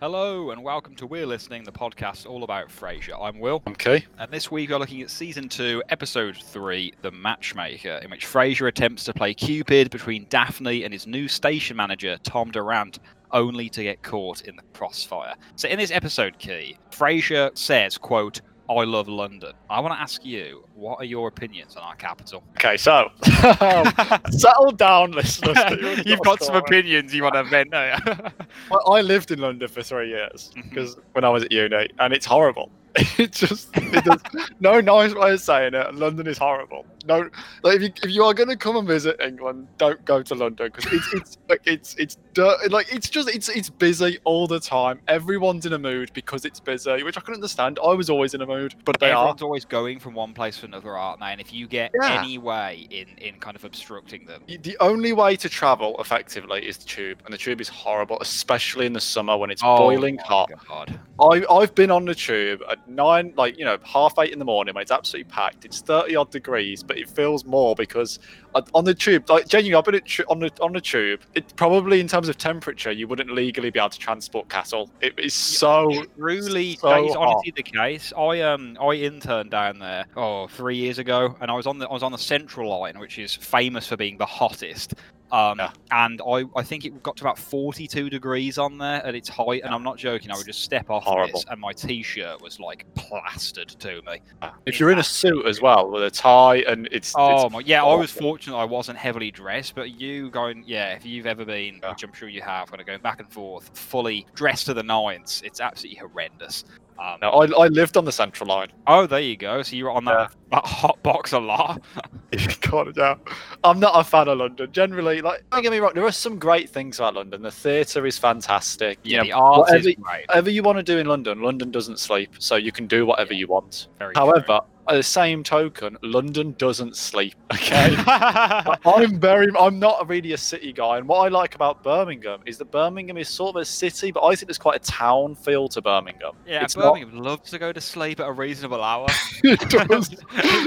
Hello and welcome to We're Listening, the podcast all about Frasier. I'm Will, I'm Okay. and this week we're looking at season two, episode three, The Matchmaker, in which Frasier attempts to play Cupid between Daphne and his new station manager, Tom Durant, only to get caught in the crossfire. So in this episode, Key, Frasier says, quote, I love London. I want to ask you, what are your opinions on our capital? Okay, so settle down, listeners. You've got some opinions you want to vent, don't you? I, I lived in London for three years mm-hmm. because when I was at uni, and it's horrible. It just it does, no nice way of saying it. London is horrible. No, like if you if you are going to come and visit England, don't go to London because it's it's like it's it's dirt, like it's just it's it's busy all the time. Everyone's in a mood because it's busy, which I can understand. I was always in a mood, but they are. Everyone's always going from one place to another, aren't they? And if you get Yeah. any way in, in kind of obstructing them, The only way to travel effectively is the tube, and the tube is horrible, especially in the summer when it's Oh boiling hot. God. I, I've been on the tube at nine, like you know, half eight in the morning when it's absolutely packed. It's thirty odd degrees, but it feels more because uh, on the tube, like genuinely, I've been on the on the tube. It probably in terms of temperature, you wouldn't legally be able to transport cattle. It is so It really, so that is hot. honestly the case. I um I interned down there oh three years ago, and I was on the I was on the Central Line, which is famous for being the hottest. Um, Yeah. and I, I think it got to about 42 degrees on there at its height, and I'm not joking. I would just step off Horrible. this, and my t-shirt was like plastered to me. if you're in a suit as well with a tie and it's, Oh it's my, yeah, I was fortunate I wasn't heavily dressed, but you going, yeah, if you've ever been, Yeah. which I'm sure you have, kind of going back and forth, fully dressed to the nines, it's absolutely horrendous. Um, no, I, I lived on the central line. Oh, there you go. So you were on that, that hot box a lot. God, yeah. I'm not a fan of London. Generally, like don't get me wrong, there are some great things about London. The theatre is fantastic. You Yeah, know, the art whatever, is great. whatever you want to do in London, London doesn't sleep, so you can do whatever Yeah. you want. Very true. At the same token, London doesn't sleep. Okay. I'm very, I'm not really a city guy, and what I like about Birmingham is that Birmingham is sort of a city, but I think there's quite a town feel to Birmingham. yeah, it's not- Birmingham loves to go to sleep at a reasonable hour. it does.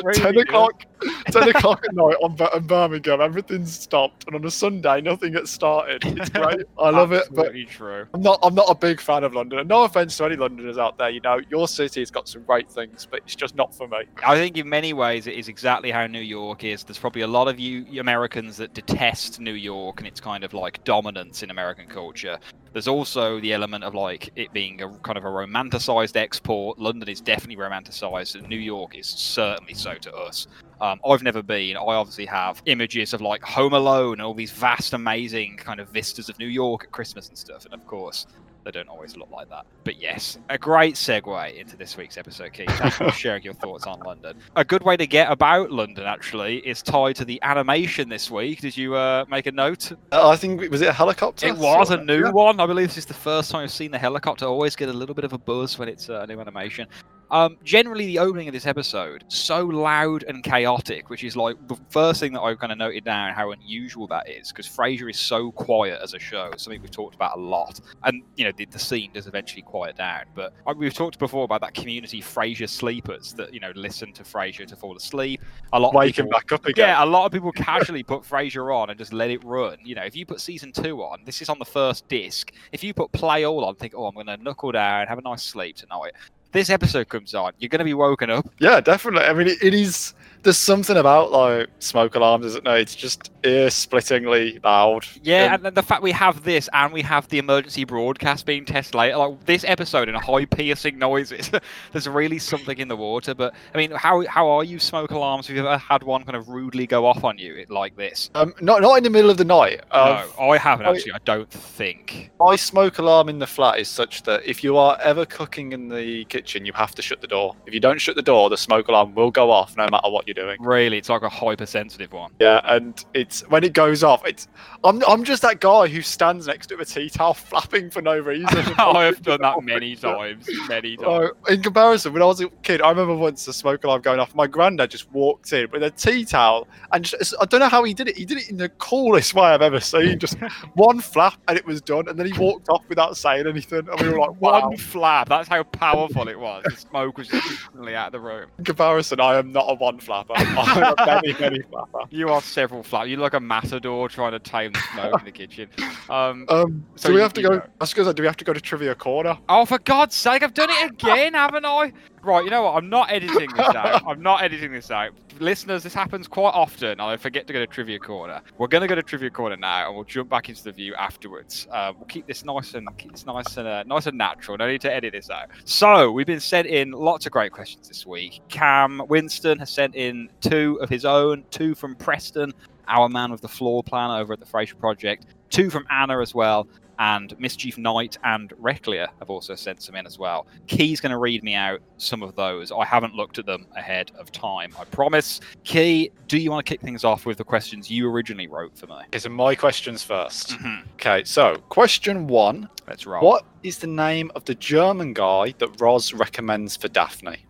Really 10 does. o'clock 10 o'clock at night on, in Birmingham, everything's stopped, and on a Sunday, nothing gets started. It's great. I love it, but true. I'm not. I'm not a big fan of London. And no offense to any Londoners out there. You know, your city's got some great things, but it's just not for me. I think in many ways it is exactly how New York is. There's probably a lot of you Americans that detest New York and its kind of like dominance in American culture. There's also the element of like it being a kind of a romanticized export. London is definitely romanticized, and New York is certainly so to us. Um, I've never been. I obviously have images of like Home Alone and all these vast, amazing kind of vistas of New York at Christmas and stuff. And of course, they don't always look like that. But yes, a great segue into this week's episode, Keith. Thanks for sharing your thoughts on London. A good way to get about London, actually, is tied to the animation this week. Did you uh, make a note? Uh, I think was it a helicopter? It was a new yeah. one. I believe this is the first time I've seen the helicopter. I always get a little bit of a buzz when it's uh, a new animation. Um, generally, the opening of this episode so loud and chaotic, which is like the first thing that I've kind of noted down how unusual that is, because Frasier is so quiet as a show. It's something we've talked about a lot, and you know the, the scene does eventually quiet down. But uh, we've talked before about that community Frasier sleepers that you know listen to Frasier to fall asleep. A lot of Wake him back up again. yeah, a lot of people casually put Frasier on and just let it run. You know, if you put season two on, this is on the first disc. If you put play all on, think, oh, I'm going to knuckle down, and have a nice sleep tonight. This episode comes on, you're going to be woken up. Yeah, definitely. I mean, it, it is. There's something about like smoke alarms, isn't there? It's just ear-splittingly loud. Yeah, And- and then the fact we have this and we have the emergency broadcast being tested later, like this episode in a high piercing noises, there's really something in the water. But I mean, how how are you smoke alarms? Have you ever had one kind of rudely go off on you like this? um, not not in the middle of the night. Um, no, I haven't I- actually. I don't think. My smoke alarm in the flat is such that if you are ever cooking in the kitchen, you have to shut the door. If you don't shut the door, the smoke alarm will go off no matter what you're doing. Really, it's like a hypersensitive one. Yeah, and it's when it goes off, it's I'm I'm just that guy who stands next to a tea towel flapping for no reason. I've done that many times, many oh, times. Oh, in comparison, when I was a kid, I remember once the smoke alarm going off. My granddad just walked in with a tea towel, and just, I don't know how he did it. He did it in the coolest way I've ever seen. Just one flap, and it was done. And then he walked off without saying anything. And we were like, "Wow!" One flap. That's how powerful it was. The smoke was just instantly out of the room. In comparison, I am not a one flap. Flapper. I'm a belly belly flapper. You are several flat. You're like a matador trying to tame the smoke in the kitchen. Um, Um, So do we you- have to go? go. I was gonna say, do we have to go to trivia corner? oh, for God's sake, I've done it again, haven't I? Right, you know what? I'm not editing this out. I'm not editing this out. Listeners, this happens quite often. I forget to go to Trivia Corner. We're going to go to Trivia Corner now, and we'll jump back into the view afterwards. Uh, we'll keep this nice and keep this nice and uh, nice and natural. No need to edit this out. So we've been sent in lots of great questions this week. Cam Winston has sent in two of his own, two from Preston, our man with the floor plan over at the Frasier Project, two from Anna as well, and Mischief Knight and Reclia have also sent some in as well. Key's going to read me out some of those. I haven't looked at them ahead of time, I promise. Key, do you want to kick things off with the questions you originally wrote for me? Okay, so my questions 1st Mhm. Okay, so question one: Let's roll. What is the name of the German guy that Roz recommends for Daphne?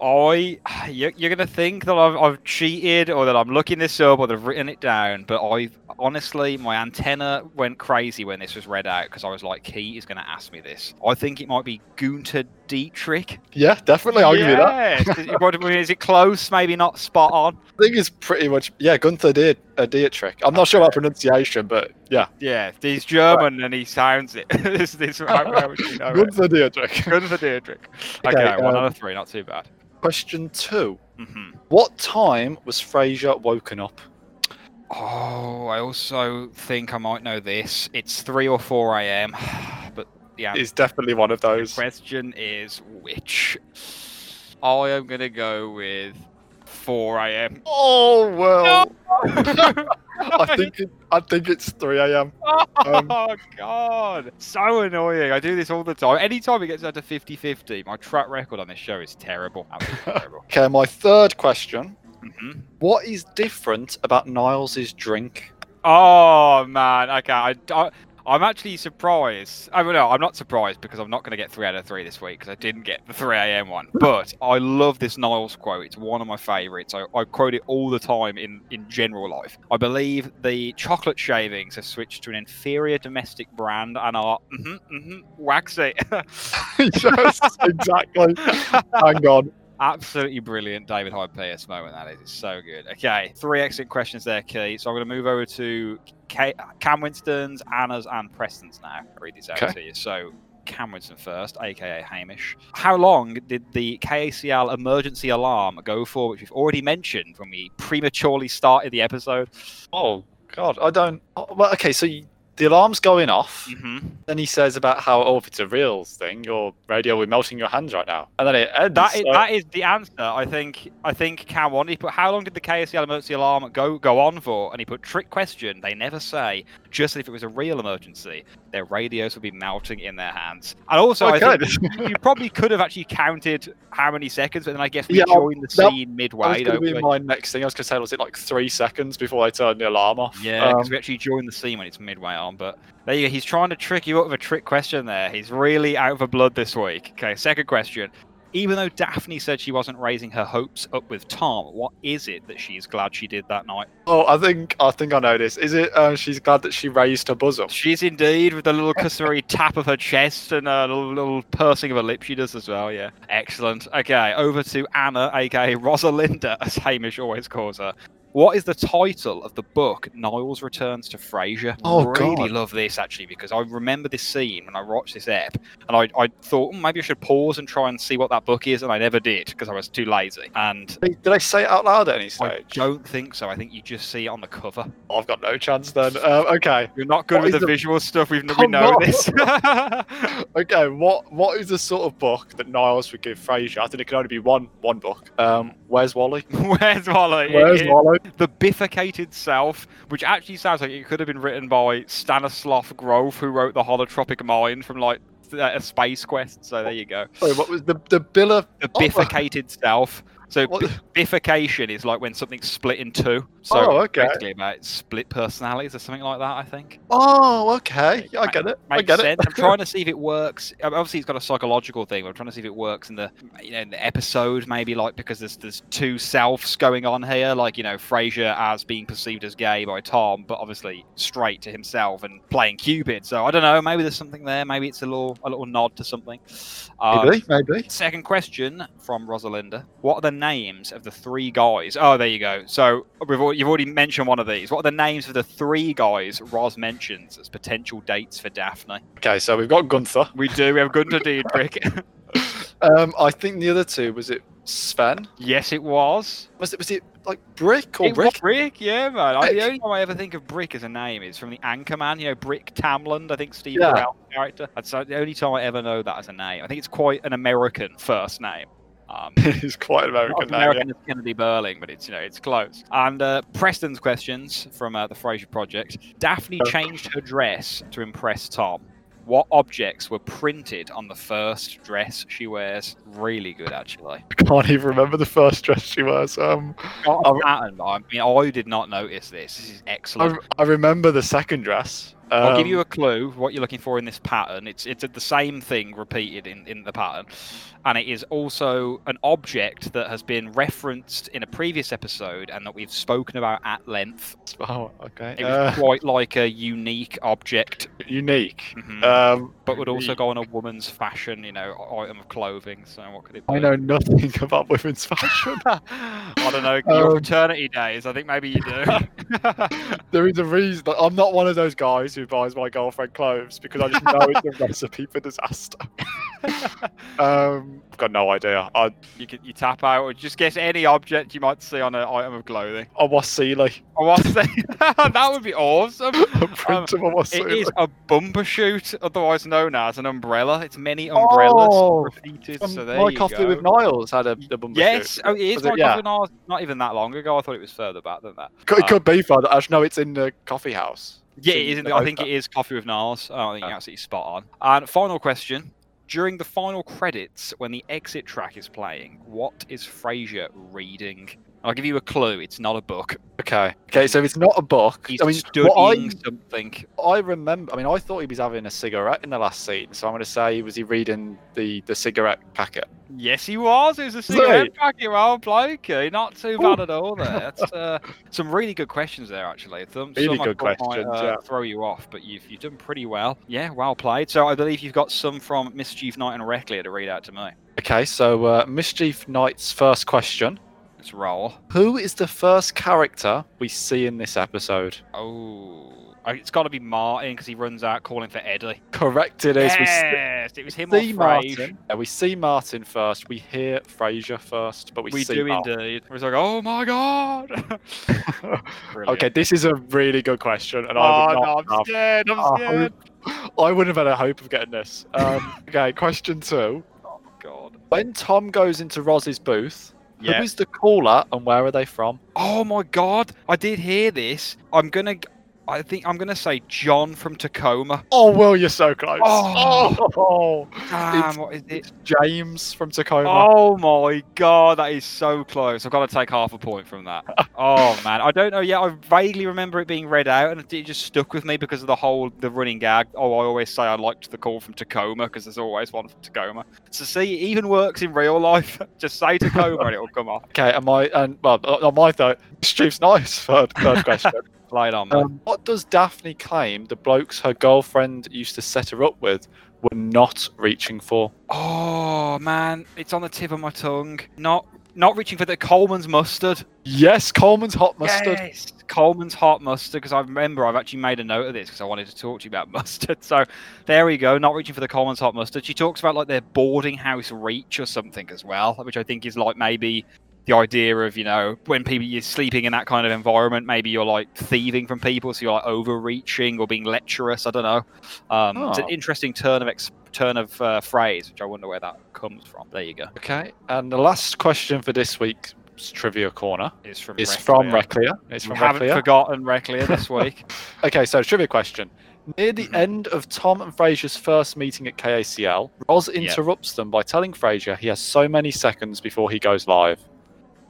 I, you're, you're to think that I've, I've cheated or that I'm looking this up or that I've written it down, but I honestly, my antenna went crazy when this was read out because I was like, Key is to ask me this. I think it might be Gunter Dietrich. Yeah, definitely. I'll give you that. It, is it close? Maybe not spot on. I think it's pretty much yeah. Gunther did a Dietrich. I'm not sure about pronunciation, but yeah, Yeah, he's German and he sounds it. this, this, how you know it? Gunther Dietrich. Good for Deirdre. Okay, Okay, one um, out of three, not too bad. Question two: hmm What time was Frasier woken up? Oh, I also think I might know this. It's 3 or 4 a.m. But the answer It's definitely one of those. question is which? I am going to go with 4 a.m. Oh well, I think it, I think it's 3 a.m. Um, oh, God. So annoying. I do this all the time. Anytime it gets out to 50 50, my track record on this show is terrible. Absolutely terrible. Okay, my third question: hmm What is different about Niles's drink? Oh man, okay. I, I, I'm actually surprised. I mean, no, I'm not surprised because I'm not going to get three out of three this week because I didn't get the 3 a.m. one. But I love this Niles quote. It's one of my favourites. I, I quote it all the time in, in general life. I believe the chocolate shavings have switched to an inferior domestic brand and are mm-hmm, mm-hmm, waxy. yes, exactly. Hang on. Absolutely brilliant David Hyde Pierce moment that is. It's so good. Okay, three excellent questions there, Key. So I'm going to move over to K- Cam Winston's, Anna's, and Preston's now. I'll read these out Okay. to you. So Cam Winston first, aka Hamish. How long did the KACL emergency alarm go for, which we've already mentioned when we prematurely started the episode? Oh God, I don't. Oh, well, okay, so you, the alarm's going off. hmm Then he says about how, oh, if it's a real thing, your radio will be melting your hands right now. And then it ends. That is, so- that is the answer. I think. I think Cam wanted. He put how long did the KACL emergency alarm go go on for? And he put trick question. They never say. Just if it was a real emergency, their radios would be melting in their hands. And also, I Okay. think you probably could have actually counted how many seconds, but then I guess we Yeah, joined the that- scene That midway. was going to be my next thing. I was going to say, was it like three seconds before they turned the alarm off? Yeah, because Um, we actually join the scene when it's midway on. But there you go. He's trying to trick you up with a trick question there. He's really out for blood this week. Okay, second question. Even though Daphne said she wasn't raising her hopes up with Tom, what is it that she's glad she did that night? oh, I think I think I know this. Is it? Uh, she's glad that she raised her bosom. She's indeed with a little customary tap of her chest and a little, little pursing of her lip. She does as well. Yeah, excellent. Okay, over to Anna, aka Rosalinda, as Hamish always calls her. What is the title of the book Niles Returns to Frasier? Oh, I really God. love this actually because I remember this scene when I watched this ep, and I, I thought "Hmm, maybe I should pause and try and see what that book is, and I never did because I was too lazy. And Did they say it out loud at any stage? I stage? don't think so. I think you just see it on the cover. I've got no chance then. Uh, okay. You're not good What with is the the- visual stuff. We've we know this. Okay, what what is the sort of book that Niles would give Frasier? I think it can only be one one book. Um, where's Wally? Where's Wally? Where's Wally? The Bifurcated Self, which actually sounds like it could have been written by Stanislav Grof, who wrote The Holotropic Mind from like a Space Quest. So there you go. Sorry, what was the the Billa? The Oh. bifurcated self. So What- bifurcation is like when something's split in two. So Oh, okay. basically about split personalities or something like that. I think. Oh, okay. Yeah, I get it. I get sense. it. I'm trying to see if it works. Obviously, it's got a psychological thing. But I'm trying to see if it works in the you know in the episode, maybe like because there's there's two selves going on here, like you know Frasier as being perceived as gay by Tom, but obviously straight to himself and playing Cupid. So I don't know. Maybe there's something there. Maybe it's a little a little nod to something. Um, maybe, maybe. Second question from Rosalinda. What are the names of the three guys? Oh, there you go. So we've al- you've already mentioned one of these. What are the names of the three guys Ros mentions as potential dates for Daphne? Okay, so we've got Gunther. We do. We have Gunter Diedrich. Um, I think the other two was it Sven? yes, it was. Was it was it like Brick or It Brick? Brick, yeah, man. I, the only time I ever think of Brick as a name is from the Anchorman. You know, Brick Tamland. I think Steve Yeah. Character. That's the only time I ever know that as a name. I think it's quite an American first name. Um, He's quite American. American as Kennedy Burling, but it's you know it's close. And uh, Preston's questions from uh, the Frasier Project. Daphne changed her dress to impress Tom. What objects were printed on the first dress she wears? Really good, actually. I can't even remember the first dress she wears. Um, I- pattern. I mean, I did not notice this. This is I, excellent. I remember the second dress. Um, I'll give you a clue what you're looking for in this pattern. It's it's the same thing repeated in, in the pattern, and it is also an object that has been referenced in a previous episode and that we've spoken about at length. Oh, okay. It was Uh, quite like a unique object, unique. mhm, Um, but would also go on a woman's fashion, you know, item of clothing. So what could it be? I know nothing about women's fashion. I don't know. Your Um, fraternity days. I think maybe you do. there is a reason. I'm not one of those guys who buys my girlfriend clothes because I just know it's a recipe for disaster. Um, I've got no idea. I you can you tap out or just guess any object you might see on an item of clothing. I was Sealy. Oh, what's that? that would be awesome. A print of a was It Sealy. is a bumper shoot, otherwise known as an umbrella. It's many umbrellas Oh, repeated. Um, so there my you coffee go. with Niles had a, a bumper Yes, shoot. oh, it is Was it? my Yeah. coffee with Niles. Not even that long ago. I thought it was further back than that. Could- It Uh, could be further. I just know it's in the coffee house. Yeah, it is. I think that. it is coffee with Niles. Oh, I think you're absolutely spot on. And final question: During the final credits, when the exit track is playing, what is Frasier reading? I'll give you a clue. It's not a book. Okay. Okay, so it's not a book. He's I mean, studying I, something. I remember. I mean, I thought he was having a cigarette in the last scene, so I'm going to say was he reading the the cigarette packet? Yes, he was. It was a cigarette he? packet. Well played, Key. Not too Ooh. bad at all there. That's uh, some really good questions there, actually. Some, Really some good questions, Might, uh, yeah. Throw you off, but you've you've done pretty well. Yeah, well played. So I believe you've got some from Mischief Knight and Reclia to read out to me. Okay, so uh, Mischief Knight's first question: Let's roll. Who is the first character we see in this episode? Oh, uh, it's got to be Martin because he runs out calling for Eddie. Correct, it is. We see- Yes, it was him see. Martin. Yeah, we see Martin first. We hear Frasier first, but we, see We see do Martin. indeed. It was like, oh my god. Okay, this is a really good question, and Oh, I would no, not I'm scared. I'm Oh, scared. I wouldn't have had a hope of getting this. Um, okay, question two. Oh god. When Tom goes into Roz's booth, Yeah. who's the caller and where are they from? Oh my god, I did hear this. I'm gonna, I think I'm gonna say John from Tacoma. Oh, well, you're so close. Oh. Oh, Damn, It's- what is it? James from Tacoma. Oh my god, that is so close. I've got to take half a point from that. oh man, I don't know. Yeah, I vaguely remember it being read out, and it just stuck with me because of the whole the running gag. Oh, I always say I liked the call from Tacoma because there's always one from Tacoma. So see, it even works in real life. Just say Tacoma and it'll come off. Okay, and my and well, uh, on my thought, Steve's nice. Third, third question. Play it on, um, what does Daphne claim the blokes her girlfriend used to set her up with were not reaching for? Oh man, it's on the tip of my tongue. Not not reaching for the Colman's mustard. Yes, Colman's hot mustard. Yes, Colman's hot mustard. Because I remember I've actually made a note of this because I wanted to talk to you about mustard. So there we go. Not reaching for the Colman's hot mustard. She talks about like their boarding house reach or something as well, which I think is like maybe the idea of you know when people you're sleeping in that kind of environment, maybe you're like thieving from people, so you're like overreaching or being lecherous. I don't know. Um, It's an Oh. interesting turn of ex- turn of uh, phrase, which I wonder where that comes from. There you go. Okay, and the last question for this week's trivia corner It's from is from Reclia. Reclia. It's from haven't Reclia. forgotten Reclia this week. Okay, so trivia question. Near the Mhm. end of Tom and Frasier's first meeting at KACL, Roz interrupts them by telling Frasier he has so many seconds before he goes live.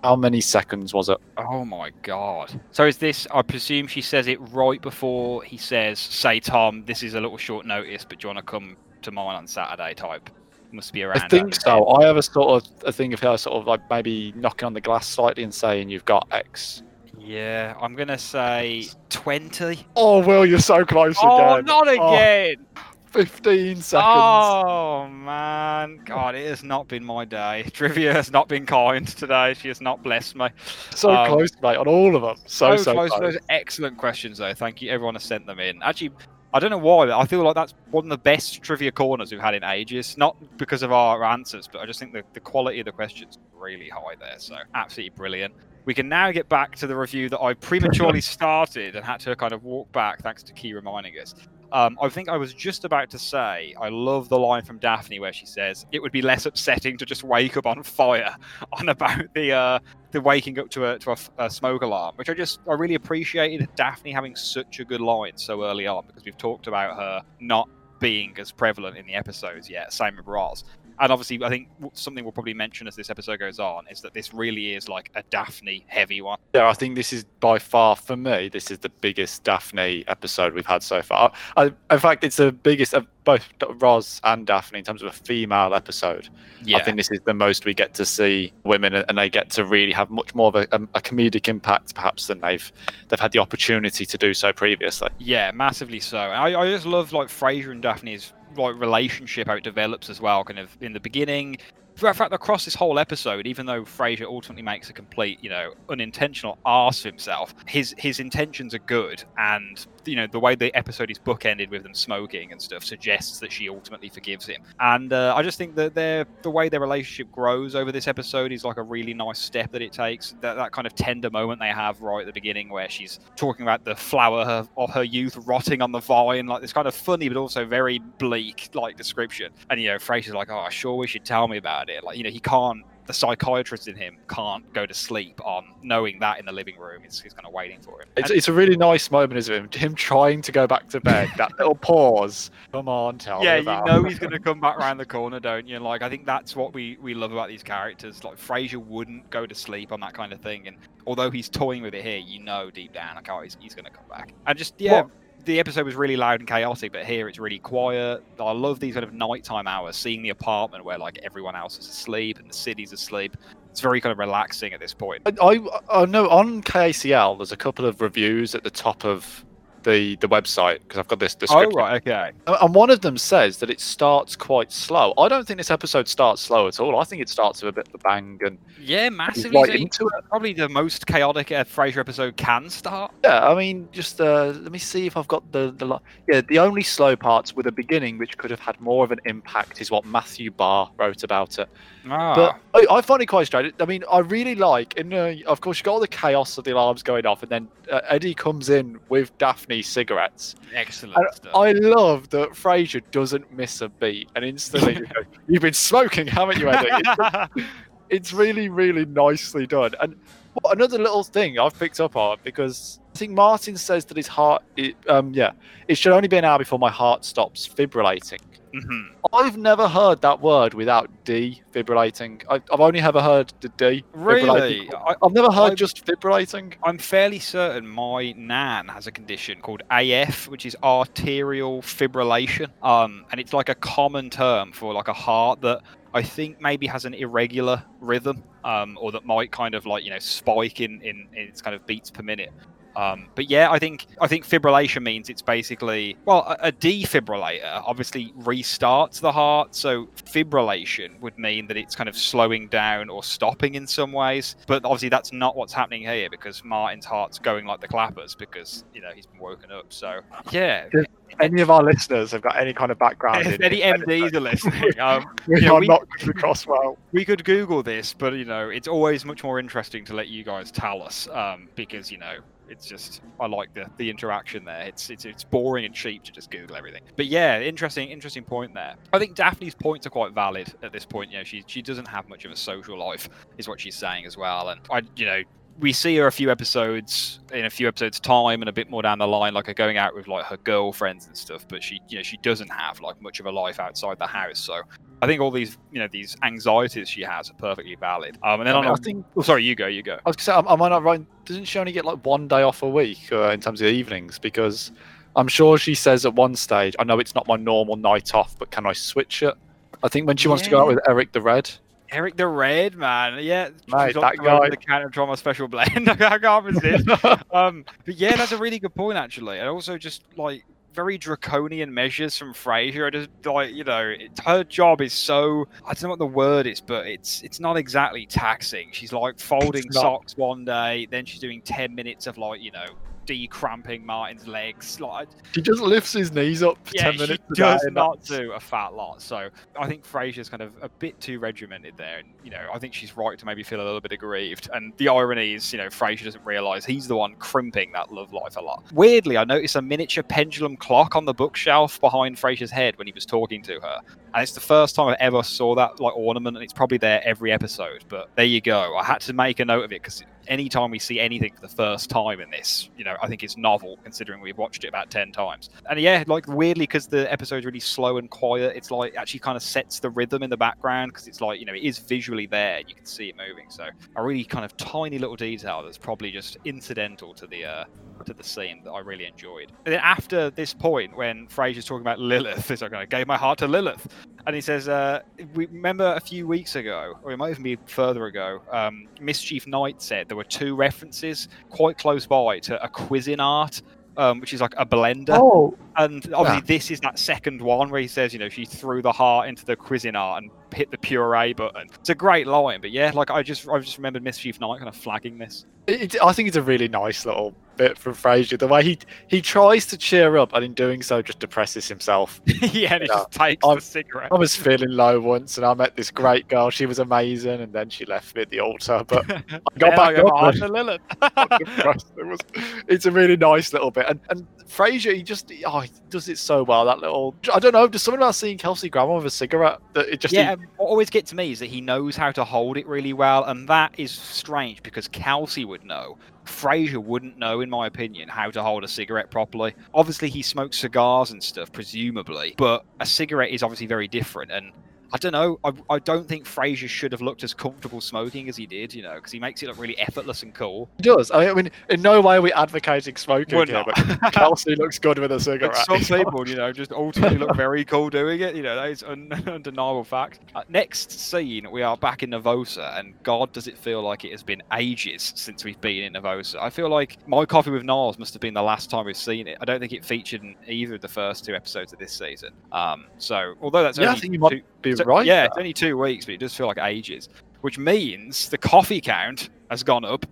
How many seconds was it? Oh my god. So is this? I presume she says it right before he says, "Say Tom, this is a little short notice, but do you want to come to mine on Saturday?" Type. Must be around. I think so. I have a sort of a thing of her sort of like maybe knocking on the glass slightly and saying you've got X. Yeah, I'm gonna say twenty. Oh, Will, you're so close Oh, again. not Oh, again! 15 seconds. Oh man, God, it has not been my day. Trivia has not been kind today. She has not blessed me. so um, close, mate, on all of them. So, so, close. close. Those excellent questions, though. Thank you. Everyone has sent them in. Actually, I don't know why, but I feel like that's one of the best trivia corners we've had in ages. Not because of our answers, but I just think the, the quality of the questions is really high there. So absolutely brilliant. We can now get back to the review that I prematurely started and had to kind of walk back thanks to Key reminding us. Um, I think I was just about to say I love the line from Daphne where she says it would be less upsetting to just wake up on fire on about the uh, the waking up to a to a, a smoke alarm, which I just I really appreciated Daphne having such a good line so early on because we've talked about her not being as prevalent in the episodes yet. Same with Roz. And obviously, I think something we'll probably mention as this episode goes on is that this really is like a Daphne heavy one. Yeah, I think this is by far, for me, this is the biggest Daphne episode we've had so far. I, in fact, it's the biggest of both Roz and Daphne in terms of a female episode. Yeah, I think this is the most we get to see women, and they get to really have much more of a, um, a comedic impact, perhaps, than they've they've had the opportunity to do so previously. Yeah, massively so. I, I just love like Frasier and Daphne's like relationship how it develops as well. Kind of in the beginning, in fact, across this whole episode, even though Frasier ultimately makes a complete, you know, unintentional arse of himself, his his intentions are good, and you know the way the episode is bookended with them smoking and stuff suggests that she ultimately forgives him. And uh, I just think that their the way their relationship grows over this episode is like a really nice step that it takes. That that kind of tender moment they have right at the beginning where she's talking about the flower of, her youth rotting on the vine, like this kind of funny but also very bleak like description. And you know, Frasier's like, "Oh, I sure wish you'd tell me about it." Like you know, he can't the psychiatrist in him can't go to sleep on knowing that in the living room. He's, he's kind of waiting for him. It's, And- it's a really nice moment, isn't it? Him trying to go back to bed. that little pause. Come on, tell yeah, me you know he's going to come back around the corner, don't you? Like, I think that's what we we love about these characters. Like Frasier wouldn't go to sleep on that kind of thing, and although he's toying with it here, you know deep down, like, oh, he's, he's going to come back. And just yeah. What- The episode was really loud and chaotic, but here it's really quiet. I love these kind of nighttime hours, seeing the apartment where like everyone else is asleep and the city's asleep. It's very kind of relaxing at this point. I, I, I know on KACL there's a couple of reviews at the top of the the website because I've got this Oh description. right, okay. And one of them says that it starts quite slow. I don't think this episode starts slow at all. I think it starts with a bit of a bang and Yeah, massively. right into it. Probably the most chaotic uh, Frasier episode can start. Yeah, I mean, just uh, let me see if I've got the the. li- Yeah, the only slow parts were the beginning, which could have had more of an impact, is what Matthew Barr wrote about it. Ah. But I, I find it quite strange. I mean, I really like, in uh, of course, you got all the chaos of the alarms going off, and then uh, Eddie comes in with Daphne's cigarettes. Excellent. I love that Frasier doesn't miss a beat, and instantly just goes, you've been smoking, haven't you, Eddie? It's, it's really, really nicely done. And another little thing I've picked up on because I think Martin says that his heart, it, um, yeah, it should only be an hour before my heart stops fibrillating. Mhm. I've never heard that word without defibrillating. I, I've only ever heard the D. Really? I, I've never heard I- just fibrillating. I'm fairly certain my nan has a condition called AF, which is arterial fibrillation. Um, and it's like a common term for like a heart that I think maybe has an irregular rhythm, um, or that might kind of like you know spike in in, in its kind of beats per minute. Um, but yeah, I think I think fibrillation means it's basically well a, a defibrillator obviously restarts the heart. So fibrillation would mean that it's kind of slowing down or stopping in some ways. But obviously that's not what's happening here because Martin's heart's going like the clappers because you know he's been woken up. So yeah, If any of our listeners have got any kind of background if any MDs are listening, um, we Yeah, are we- not coming across well. we could Google this, but you know, it's always much more interesting to let you guys tell us, um, because you know, it's just I like the the interaction there. It's it's it's boring and cheap to just Google everything. But yeah, interesting interesting point there. I think Daphne's points are quite valid at this point. You know, she she doesn't have much of a social life, is what she's saying as well. And I, you know. We see her a few episodes in a few episodes time and a bit more down the line like her going out with like her girlfriends and stuff but she you know she doesn't have like much of a life outside the house so i think all these you know these anxieties she has are perfectly valid um and then I, on mean, a- I think oh, sorry you go you go I was gonna say, am, am I not right? Doesn't she only get like one day off a week uh, in terms of evenings? Because I'm sure she says at one stage, I know it's not my normal night off, but can I switch it? I think when she wants to go out with Eric the Red. Eric the red man. Yeah Mate, that to go with guy- the counter trauma special blend. I can't resist. Um but yeah that's a really good point actually. And also just like very draconian measures from Frasier. I just like you know, it, her job is so I don't know what the word is, but it's it's not exactly taxing. She's like folding socks one day, then she's doing ten minutes of like you know decramping Martin's legs. Like She just lifts his knees up for yeah, 10 she minutes. She does not that's- do a fat lot. So I think Frasier's kind of a bit too regimented there, and you know I think she's right to maybe feel a little bit aggrieved. And the irony is, you know, Frasier doesn't realise he's the one crimping that love life a lot. Weirdly, I noticed a miniature pendulum clock on the bookshelf behind Frasier's head when he was talking to her, and it's the first time I ever saw that like ornament, and it's probably there every episode. But there you go. I had to make a note of it because anytime we see anything for the first time in this, you know, I think it's novel considering we've watched it about 10 times. And yeah, like weirdly, because the episode's really slow and quiet, it's like actually kind of sets the rhythm in the background because it's like, you know, it is visually there and you can see it moving. So a really kind of tiny little detail that's probably just incidental to the, uh, to the scene that I really enjoyed. And then after this point, when Frasier's talking about Lilith, it's like I gave my heart to Lilith, and he says, uh, "We remember a few weeks ago, or it might even be further ago. Um, Mischief Knight said there were two references quite close by to a Cuisinart, um, which is like a blender, Oh, and obviously this is that second one where he says, you know, she threw the heart into the Cuisinart and hit the puree button. It's a great line, but yeah, like I just I just remembered Mischief Knight kind of flagging this. it, I think it's a really nice little bit from Frasier. The way he he tries to cheer up, and in doing so, just depresses himself. yeah, and he Yeah. just takes I'm- the cigarette. I was feeling low once, and I met this great girl. She was amazing, and then she left me at the altar. But I got back I up. and- Lilith. It was, it's a really nice little bit, and and Frasier, he just oh, he does it so well. That little, I don't know, there's something about seeing Kelsey Grammer with a cigarette that it just yeah, and what always gets me is that he knows how to hold it really well, and that is strange because Kelsey would know. Frasier wouldn't know, in my opinion, how to hold a cigarette properly. Obviously, he smokes cigars and stuff, presumably, but a cigarette is obviously very different. And I don't know. I, I don't think Frasier should have looked as comfortable smoking as he did, you know, because he makes it look really effortless and cool. He does. I mean, in no way are we advocating smoking We're here, not. but Kelsey looks good with a But cigarette. some people, you know, just ultimately look very cool doing it. You know, that is un- undeniable fact. Uh, next scene, we are back in Nervosa, and God, does it feel like it has been ages since we've been in Nervosa. I feel like My Coffee with Niles must have been the last time we've seen it. I don't think it featured in either of the first two episodes of this season. Um, so, although that's yeah, I only think you might two, be so- right. yeah, there. it's only two weeks, but it does feel like ages. Which means the coffee count has gone up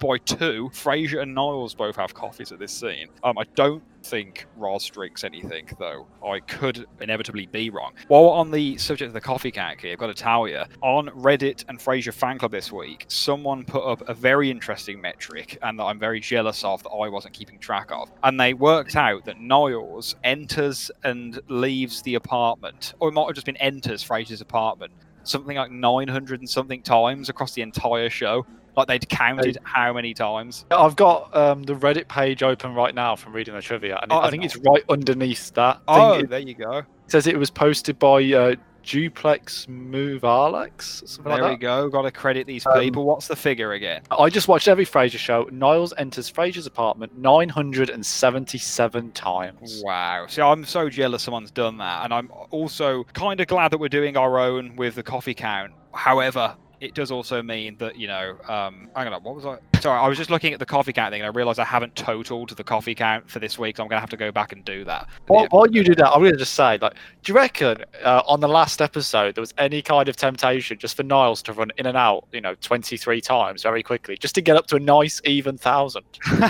by two. Frasier and Niles both have coffees at this scene. Um, I don't think Roz drinks anything, though. I could inevitably be wrong. While on the subject of the coffee count here, I've got to tell you, on Reddit and Frasier Fan Club this week, someone put up a very interesting metric, and that I'm very jealous of that I wasn't keeping track of. And they worked out that Niles enters and leaves the apartment, or it might have just been enters Frasier's apartment, something like 900 and something times across the entire show. Like they'd counted how many times. I've got um, the Reddit page open right now from reading the trivia, and Oh, I think no. it's right underneath that. Oh, It there you go. says it was posted by uh, Duplex Move Alex, something There like we go. Got to credit these Um, people. What's the figure again? I just watched every Frasier show. Niles enters Frasier's apartment 977 times. Wow. See, I'm so jealous someone's done that. And I'm also kind of glad that we're doing our own with the coffee count. However, it does also mean that, you know, um, hang on, what was I? Sorry, I was just looking at the coffee count thing and I realized I haven't totaled the coffee count for this week. So I'm going to have to go back and do that. While, while you do that, I'm going to just say, like, do you reckon uh, on the last episode there was any kind of temptation just for Niles to run in and out, you know, 23 times very quickly, just to get up to a nice even thousand?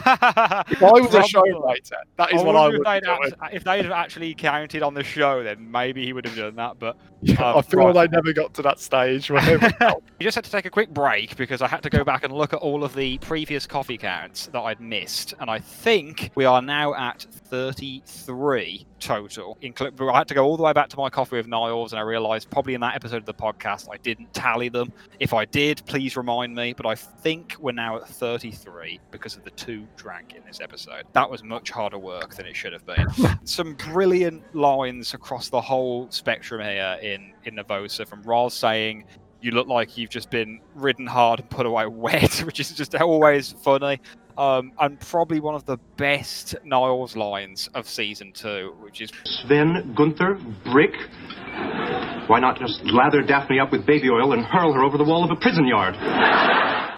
If I was a show writer, that is what I would if they'd, doing. act- if they'd have actually counted on the show, then maybe he would have done that. But I um, feel right. they never got to that stage where just had to take a quick break because I had to go back and look at all of the previous coffee counts that I'd missed, and I think we are now at 33 total. I had to go all the way back to my coffee with Niles, and I realised probably in that episode of the podcast I didn't tally them. If I did, please remind me. But I think we're now at 33 because of the two drank in this episode. That was much harder work than it should have been. Some brilliant lines across the whole spectrum here in in Nervosa from Roz saying you look like you've just been ridden hard and put away wet, which is just always funny. Um, and probably one of the best Niles lines of season two, which is Sven, Gunther, Brick. Why not just lather Daphne up with baby oil and hurl her over the wall of a prison yard?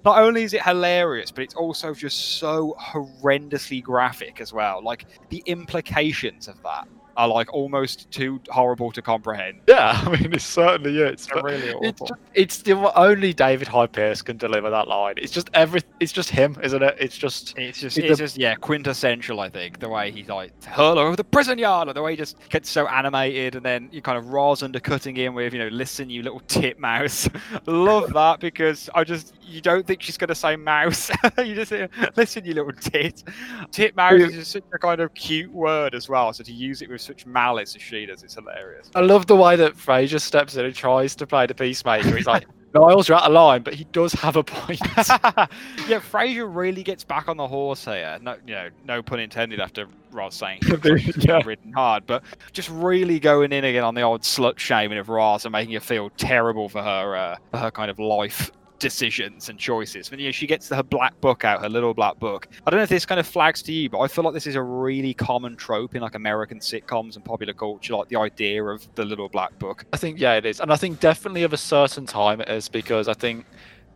not only is it hilarious, but it's also just so horrendously graphic as well. Like the implications of that are like almost too horrible to comprehend. Yeah, I mean, it's certainly is. They're really It's, awful. just, it's the only David Hyde Pierce can deliver that line. It's just every. It's just him, isn't it? It's just. It's just, It's it's a- just, yeah, quintessential. I think the way he's like hurl over the prison yard, or the way he just gets so animated, and then you kind of Roz undercutting him with, you know, listen, you little titmouse. Love that because I just you don't think she's gonna say mouse. you just say, listen, you little tit. Titmouse is just such a kind of cute word as well. So to use it with such malice as she does, it's hilarious. I love the way that Frasier steps in and tries to play the peacemaker. He's like, Niles, you're out of line, but he does have a point. yeah, Frasier really gets back on the horse here. No, you know, no pun intended. After Roz saying Yeah. ridden hard, but just really going in again on the old slut shaming of Roz and making her feel terrible for her uh, for her kind of life decisions and choices. When you know, she gets her black book out, her little black book. I don't know if this kind of flags to you, but I feel like this is a really common trope in like American sitcoms and popular culture, like the idea of the little black book. I think yeah, it is, and I think definitely of a certain time it is because I think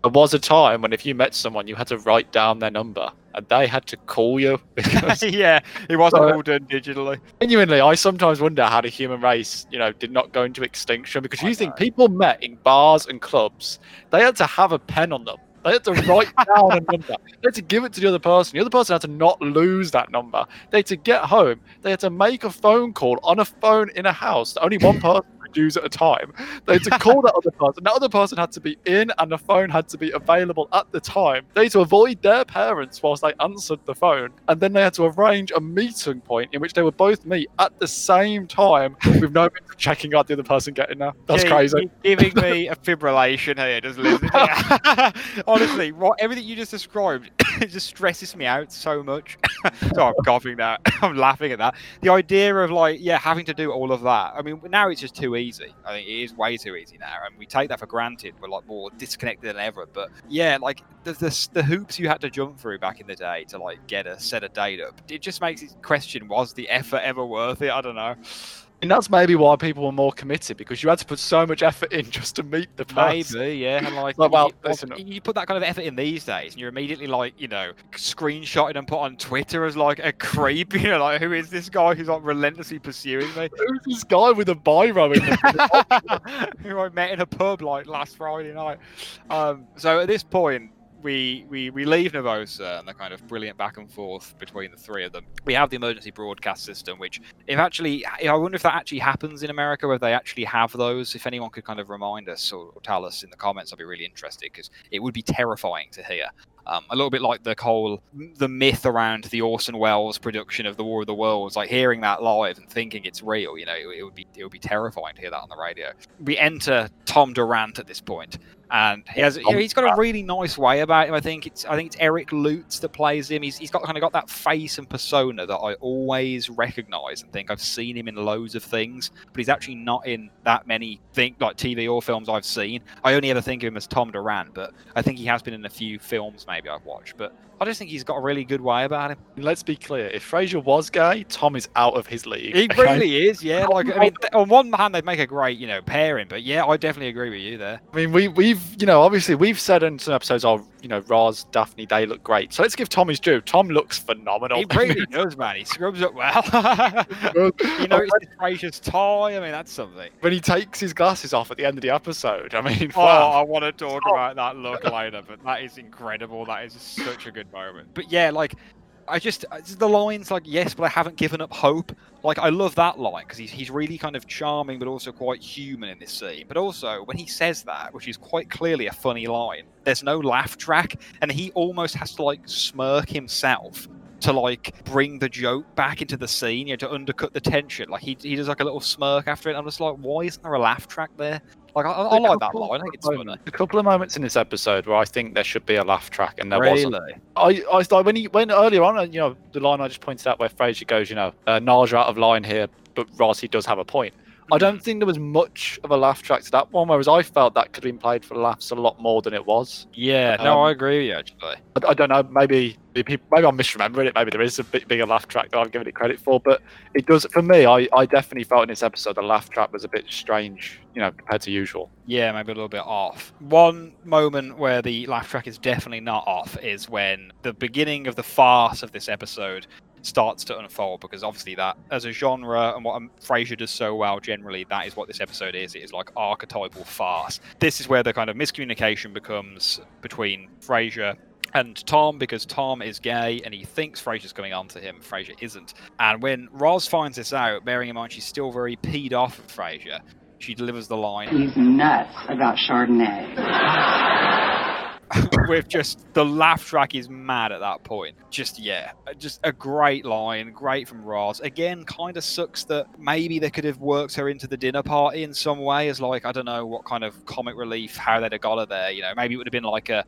there was a time when if you met someone, you had to write down their number, and they had to call you because yeah, it wasn't So- all done digitally. genuinely, I sometimes wonder how the human race, you know, did not go into extinction because I you think people met in bars and clubs, they had to have a pen on them. They had to write down a number. They had to give it to the other person. The other person had to not lose that number. They had to get home. They had to make a phone call on a phone in a house that only one person use at a time. They had to call that other person. That other person had to be in and the phone had to be available at the time. They had to avoid their parents whilst they answered the phone. And then they had to arrange a meeting point in which they would both meet at the same time with no checking out the other person getting there. That's Yeah, crazy. Giving me a fibrillation here, just listening. Honestly, what everything you just described it just stresses me out so much. so I'm coughing now. I'm laughing at that. The idea of like, yeah, having to do all of that. I mean, now it's just too easy. I think it is way too easy now, and we take that for granted. We're like more disconnected than ever. But yeah, like the the, the hoops you had to jump through back in the day to like get a set of date up. It just makes it question: Was the effort ever worth it? I don't know. And that's maybe why people were more committed because you had to put so much effort in just to meet the person. Maybe, yeah. And like, Like, well, you, you put that kind of effort in these days, and you're immediately like, you know, screenshotted and put on Twitter as like a creep. You know, like who is this guy who's like relentlessly pursuing me? Who's this guy with a biro in the who I met in a pub like last Friday night. Um, so at this point, we, we we leave Nervosa and the kind of brilliant back and forth between the three of them. We have the emergency broadcast system, which if actually, I wonder if that actually happens in America, whether they actually have those. If anyone could kind of remind us or, or tell us in the comments, I'd be really interested because it would be terrifying to hear. Um, a little bit like the whole the myth around the Orson Welles production of the War of the Worlds, like hearing that live and thinking it's real. You know, it, it would be it would be terrifying to hear that on the radio. We enter Tom Durant at this point, and he has you know, he's got a really nice way about him. I think it's I think it's Eric Lutes that plays him. He's he's got kind of got that face and persona that I always recognise and think I've seen him in loads of things, but he's actually not in that many think like TV or films I've seen. I only ever think of him as Tom Durant, but I think he has been in a few films maybe I've watched. But I just think he's got a really good way about him. Let's be clear: if Frasier was gay, Tom is out of his league. He okay? really is, yeah. Like I mean, on one hand they'd make a great, you know, pairing, but yeah, I definitely agree with you there. I mean, we we've you know obviously we've said in some episodes, oh, you know, Roz, Daphne, they look great. So let's give Tom his due. Tom looks phenomenal. He really does, man. He scrubs up well. you know, it's gracious tie. I mean, that's something. when he takes his glasses off at the end of the episode, I mean, Oh, wow. I want to talk about that look later, but that is incredible. That is such a good moment. But yeah, like I just uh, the lines like yes, but I haven't given up hope. Like I love that line because he's he's really kind of charming, but also quite human in this scene. But also when he says that, which is quite clearly a funny line, there's no laugh track, and he almost has to like smirk himself to like bring the joke back into the scene, you know, to undercut the tension. Like he, he does like a little smirk after it. I'm just like, why isn't there a laugh track there? Like I, I like that line. I think it's funny. A couple of moments in this episode where I think there should be a laugh track, and there really? wasn't. I, I when he when earlier on, you know, the line I just pointed out where Frasier goes, you know, uh, are out of line here, but he does have a point. I don't think there was much of a laugh track to that one, whereas I felt that could have been played for laughs a lot more than it was. Yeah, no, Um, I agree with you actually. I, I don't know, maybe maybe maybe I'm misremembering it. Maybe there is a bit bigger laugh track that I'm giving it credit for, but it does for me. I, I definitely felt in this episode the laugh track was a bit strange, you know, compared to usual. Yeah, maybe a little bit off. One moment where the laugh track is definitely not off is when the beginning of the farce of this episode starts to unfold because obviously that as a genre and what um, Frasier does so well generally that is what this episode is. It is like archetypal farce. This is where the kind of miscommunication becomes between Frasier and Tom because Tom is gay and he thinks Frasier's coming on to him. Frasier isn't. And when Roz finds this out bearing in mind she's still very peed off at Frasier she delivers the line. He's nuts about Chardonnay. with just the laugh track is mad at that point. Just yeah, just a great line, great from Roz. Again, kind of sucks that maybe they could have worked her into the dinner party in some way as like I don't know what kind of comic relief, how they'd have got her there. You know, maybe it would have been like a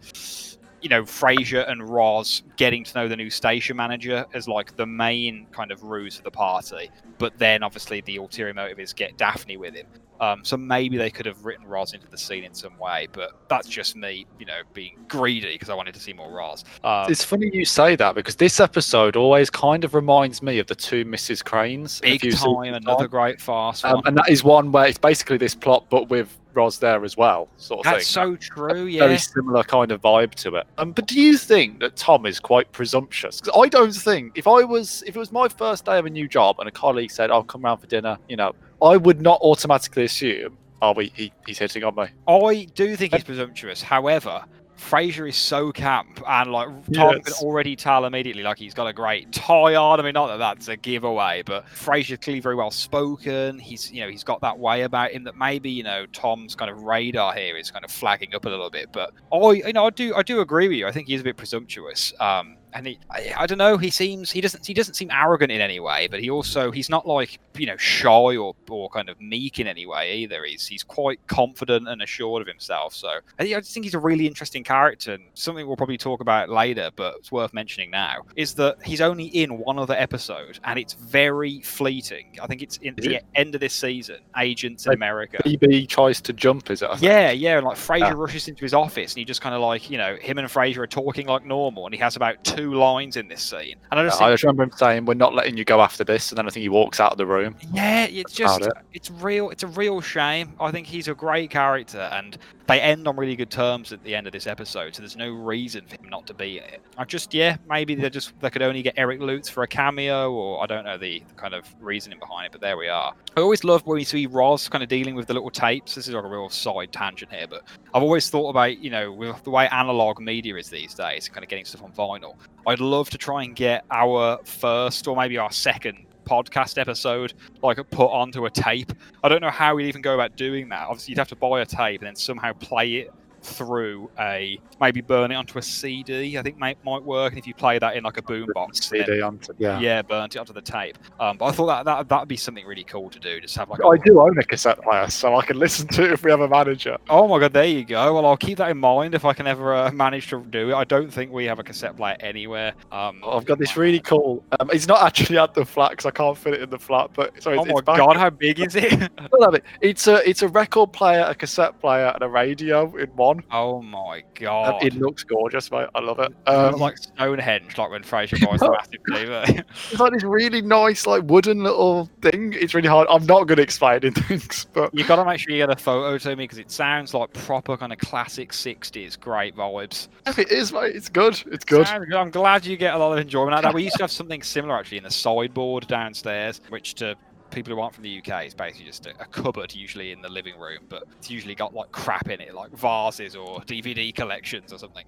you know, Frasier and Roz getting to know the new station manager as like the main kind of ruse for the party. But then obviously the ulterior motive is get Daphne with him. Um, so maybe they could have written Roz into the scene in some way, but that's just me, you know, being greedy because I wanted to see more Roz. Um, It's funny you say that because this episode always kind of reminds me of the two Mrs. Cranes. big if you see time, another time. great fast Um, and that is one where it's basically this plot, but with Roz there as well, sort of That's thing. so true, Very yeah. Very similar kind of vibe to it. Um, but do you think that Tom is quite presumptuous? 'Cause I don't think if I was if it was my first day of a new job and a colleague said, "I'll come round for dinner," you know, I would not automatically assume, "Oh, he, he he's hitting on me." I do think he's presumptuous. However, Frasier is so camp, and like Tom Yes. can already tell immediately, like he's got a great tie on. I mean, not that that's a giveaway, but Frasier's clearly very well spoken. He's, you know, he's got that way about him that maybe you know Tom's kind of radar here is kind of flagging up a little bit. But I, you know, I do, I do agree with you. I think he's a bit presumptuous. Um, and he, I, I don't know. He seems he doesn't he doesn't seem arrogant in any way, but he also he's not like you know shy or or kind of meek in any way either. He's he's quite confident and assured of himself. So I, just think he's a really interesting character and something we'll probably talk about later, but it's worth mentioning now is that he's only in one other episode and it's very fleeting. I think it's in Is the it? end of this season. Agents in America. BB tries to jump, is it? Yeah, yeah, and like Frasier Yeah. rushes into his office, and he just kind of like you know him and Frasier are talking like normal, and he has about two lines in this scene, and I just I think, just remember him saying, "We're not letting you go after this," and then I think he walks out of the room. yeah, it's just it. it's real, it's a real shame. I think he's a great character, and they end on really good terms at the end of this episode, so there's no reason for him not to be in it. I just yeah, maybe they just they could only get Eric Lutes for a cameo, or I don't know the, the kind of reasoning behind it, but there we are. I always love when we see Roz kind of dealing with the little tapes. This is like a real side tangent here, but I've always thought about, you know, with the way analog media is these days, kind of getting stuff on vinyl. I'd love to try and get our first or maybe our second podcast episode like put onto a tape. I don't know how we'd even go about doing that. Obviously, you'd have to buy a tape and then somehow play it through a maybe burn it onto a CD. I think might might work. And if you play that in like a boombox, then- CD onto yeah. yeah, burnt it onto the tape. Um, but I thought that that that'd be something really cool to do. Just have like a I do own a cassette player, so I can listen to it if we have a manager. Oh my god, there you go. Well, I'll keep that in mind if I can ever uh, manage to do it. I don't think we have a cassette player anywhere. Um, I've got this really cool. Um, it's not actually at the flat because I can't fit it in the flat, but sorry, Oh my god, how big is it? I love it. It's a it's a record player, a cassette player, and a radio in one. Oh my Um, god. it looks gorgeous, mate. I love it. Um, like Stonehenge, like when Frasier buys the massive TV. it's like this really nice, like wooden little thing. It's really hard. I'm not good at explaining things, but you got to make sure you get a photo to me because it sounds like proper kind of classic 60s. Great vibes. it is, mate. It's good. It's good. Good. I'm glad you get a lot of enjoyment out of that. We used to have something similar actually in the sideboard downstairs, which to people who aren't from the UK, it's basically just a, a cupboard, usually in the living room, but it's usually got like crap in it, like vases or DVD collections or something.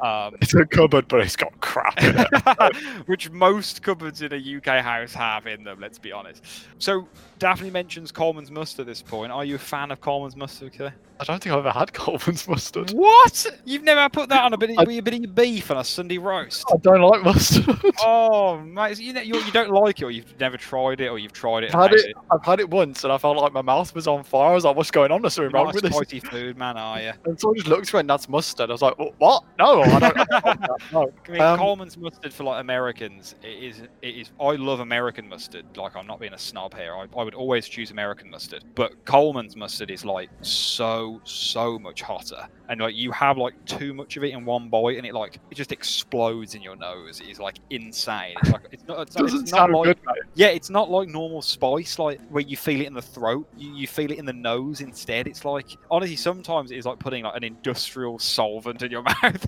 Um, It's a cupboard, but it's got crap in it. which most cupboards in a UK house have in them. Let's be honest. So Daphne mentions Colman's mustard at this point. Are you a fan of Colman's mustard? Okay. I don't think I've ever had Colman's mustard. What? You've never put that on a bit of, I- bit of beef on a Sunday roast? I don't like mustard. Oh, mate, you, you, you don't like it, or you've never tried it, or you've tried it. I've and had hated it. I've had it once, and I felt like my mouth was on fire. I was like, "What's going on? There's something wrong with a this." spicy food man, are you? And so I just looked and that's mustard. I was like, "Wh- "What? No, I don't." I don't no. I mean, Um, Colman's mustard for like Americans it is it is. I love American mustard. Like I'm not being a snob here. I, I would always choose American mustard, but Colman's mustard is like so so much hotter, and like you have like too much of it in one bite, and it like it just explodes in your nose. It is like insane. It's like it's not. It's, doesn't it's not sound like good, yeah, it's not like normal spice, like where you feel it in the throat. You, you feel it in the nose instead. It's like honestly, sometimes it's like putting like an industrial solvent in your mouth.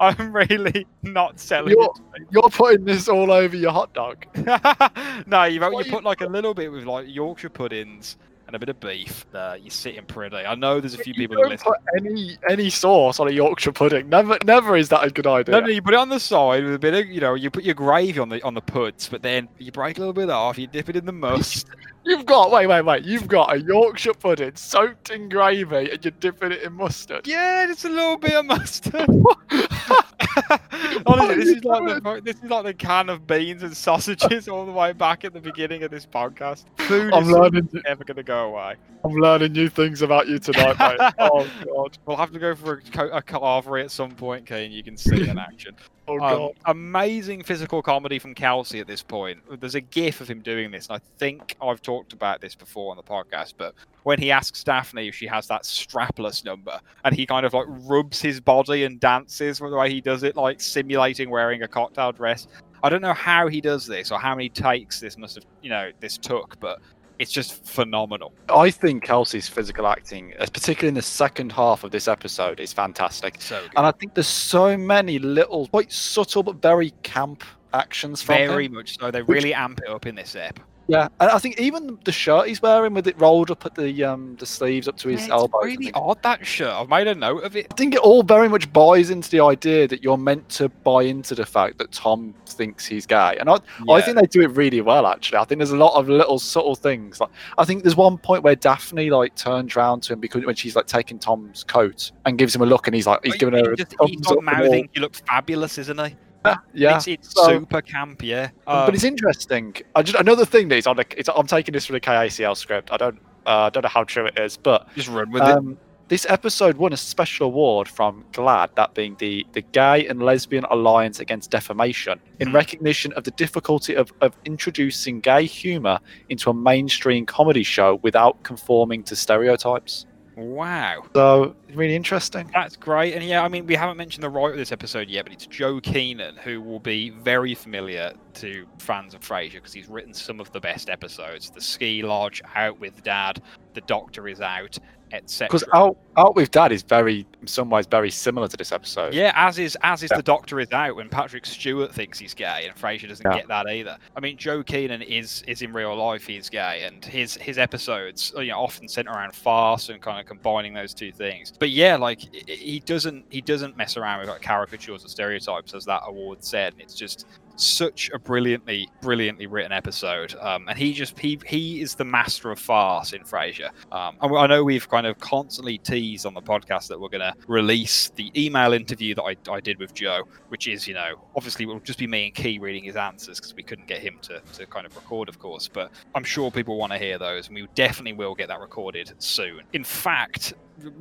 I'm really not selling You're- it. You're putting this all over your hot dog. no, you you- put like a little bit with like Yorkshire puddings and a bit of beef. You're sitting pretty. I know there's a few You people don't listen. put any any sauce on a Yorkshire pudding. Never, never is that a good idea. No, no, you put it on the side with a bit of, you know, you put your gravy on the on the puds, but then you break a little bit off, you dip it in the must. You've got wait, wait, wait. You've got a Yorkshire pudding soaked in gravy, and you're dipping it in mustard. Yeah, just a little bit of mustard. Honestly, this is like the this is like the can of beans and sausages all the way back at the beginning of this podcast. Food I'm is learning. never going to go away. I'm learning new things about you tonight, mate. Oh god. We'll have to go for a, a carvery at some point, Kane. You can see in action. Oh Um, god. amazing physical comedy from Kelsey at this point. There's a gif of him doing this, and I think I've talked about this before on the podcast. But when he asks Daphne if she has that strapless number, and he kind of like rubs his body and dances with the way he does it, like simulating wearing a cocktail dress. I don't know how he does this or how many takes this must have, you know, this took, but it's just phenomenal. I think Kelsey's physical acting, uh, particularly in the second half of this episode, is fantastic. So good. And I think there's so many little, quite subtle but very camp actions from him. Very much so. They Which- really amp it up in this ep. Yeah, and I think even the shirt he's wearing with it rolled up at the um the sleeves up to his Yeah, it's elbows. I really odd that shirt. I've made a note of it. I think it all very much buys into the idea that you're meant to buy into the fact that Tom thinks he's gay, and I, I think they do it really well. Actually, I think there's a lot of little subtle things. Like I think there's one point where Daphne like turns around to him because when she's like taking Tom's coat and gives him a look, and he's like he's He- giving her a just, he's up like and all. mouthing, "You look fabulous, isn't he?" Yeah, yeah. It's, it's So- super camp, yeah. but Um, it's interesting. I just another thing that is on the. It's, I'm taking this from the KACL script. I don't. Uh, I don't know how true it is, but just run with it. um, this episode won a special award from GLAAD, that being the, the Gay and Lesbian Alliance Against Defamation, in Hmm. recognition of the difficulty of, of introducing gay humour into a mainstream comedy show without conforming to stereotypes. Wow, So, really interesting. that's great. And yeah, I mean, we haven't mentioned the writer of this episode yet, but it's Joe Keenan, who will be very familiar to fans of Frasier because he's written some of the best episodes. The Ski Lodge, Out with Dad, The Doctor is Out, etc. Because out, out with Dad is very, in some ways, very similar to this episode. Yeah, as is as is Yeah. the Doctor is out when Patrick Stewart thinks he's gay and Frasier doesn't Yeah. get that either. I mean, Joe Keenan is is in real life he's gay, and his his episodes you know often centre around farce and kind of combining those two things. But yeah, like he doesn't he doesn't mess around with like caricatures or stereotypes as that award said. And it's just such a brilliantly brilliantly written episode. Um, and he just he he is the master of farce in frasier. Um, and i know we've kind of constantly teased on the podcast that we're going to release the email interview that I, I did with joe which is you know obviously it will just be me and key reading his answers because we couldn't get him to, to kind of record of course. But i'm sure people want to hear those and we definitely will get that recorded soon. In fact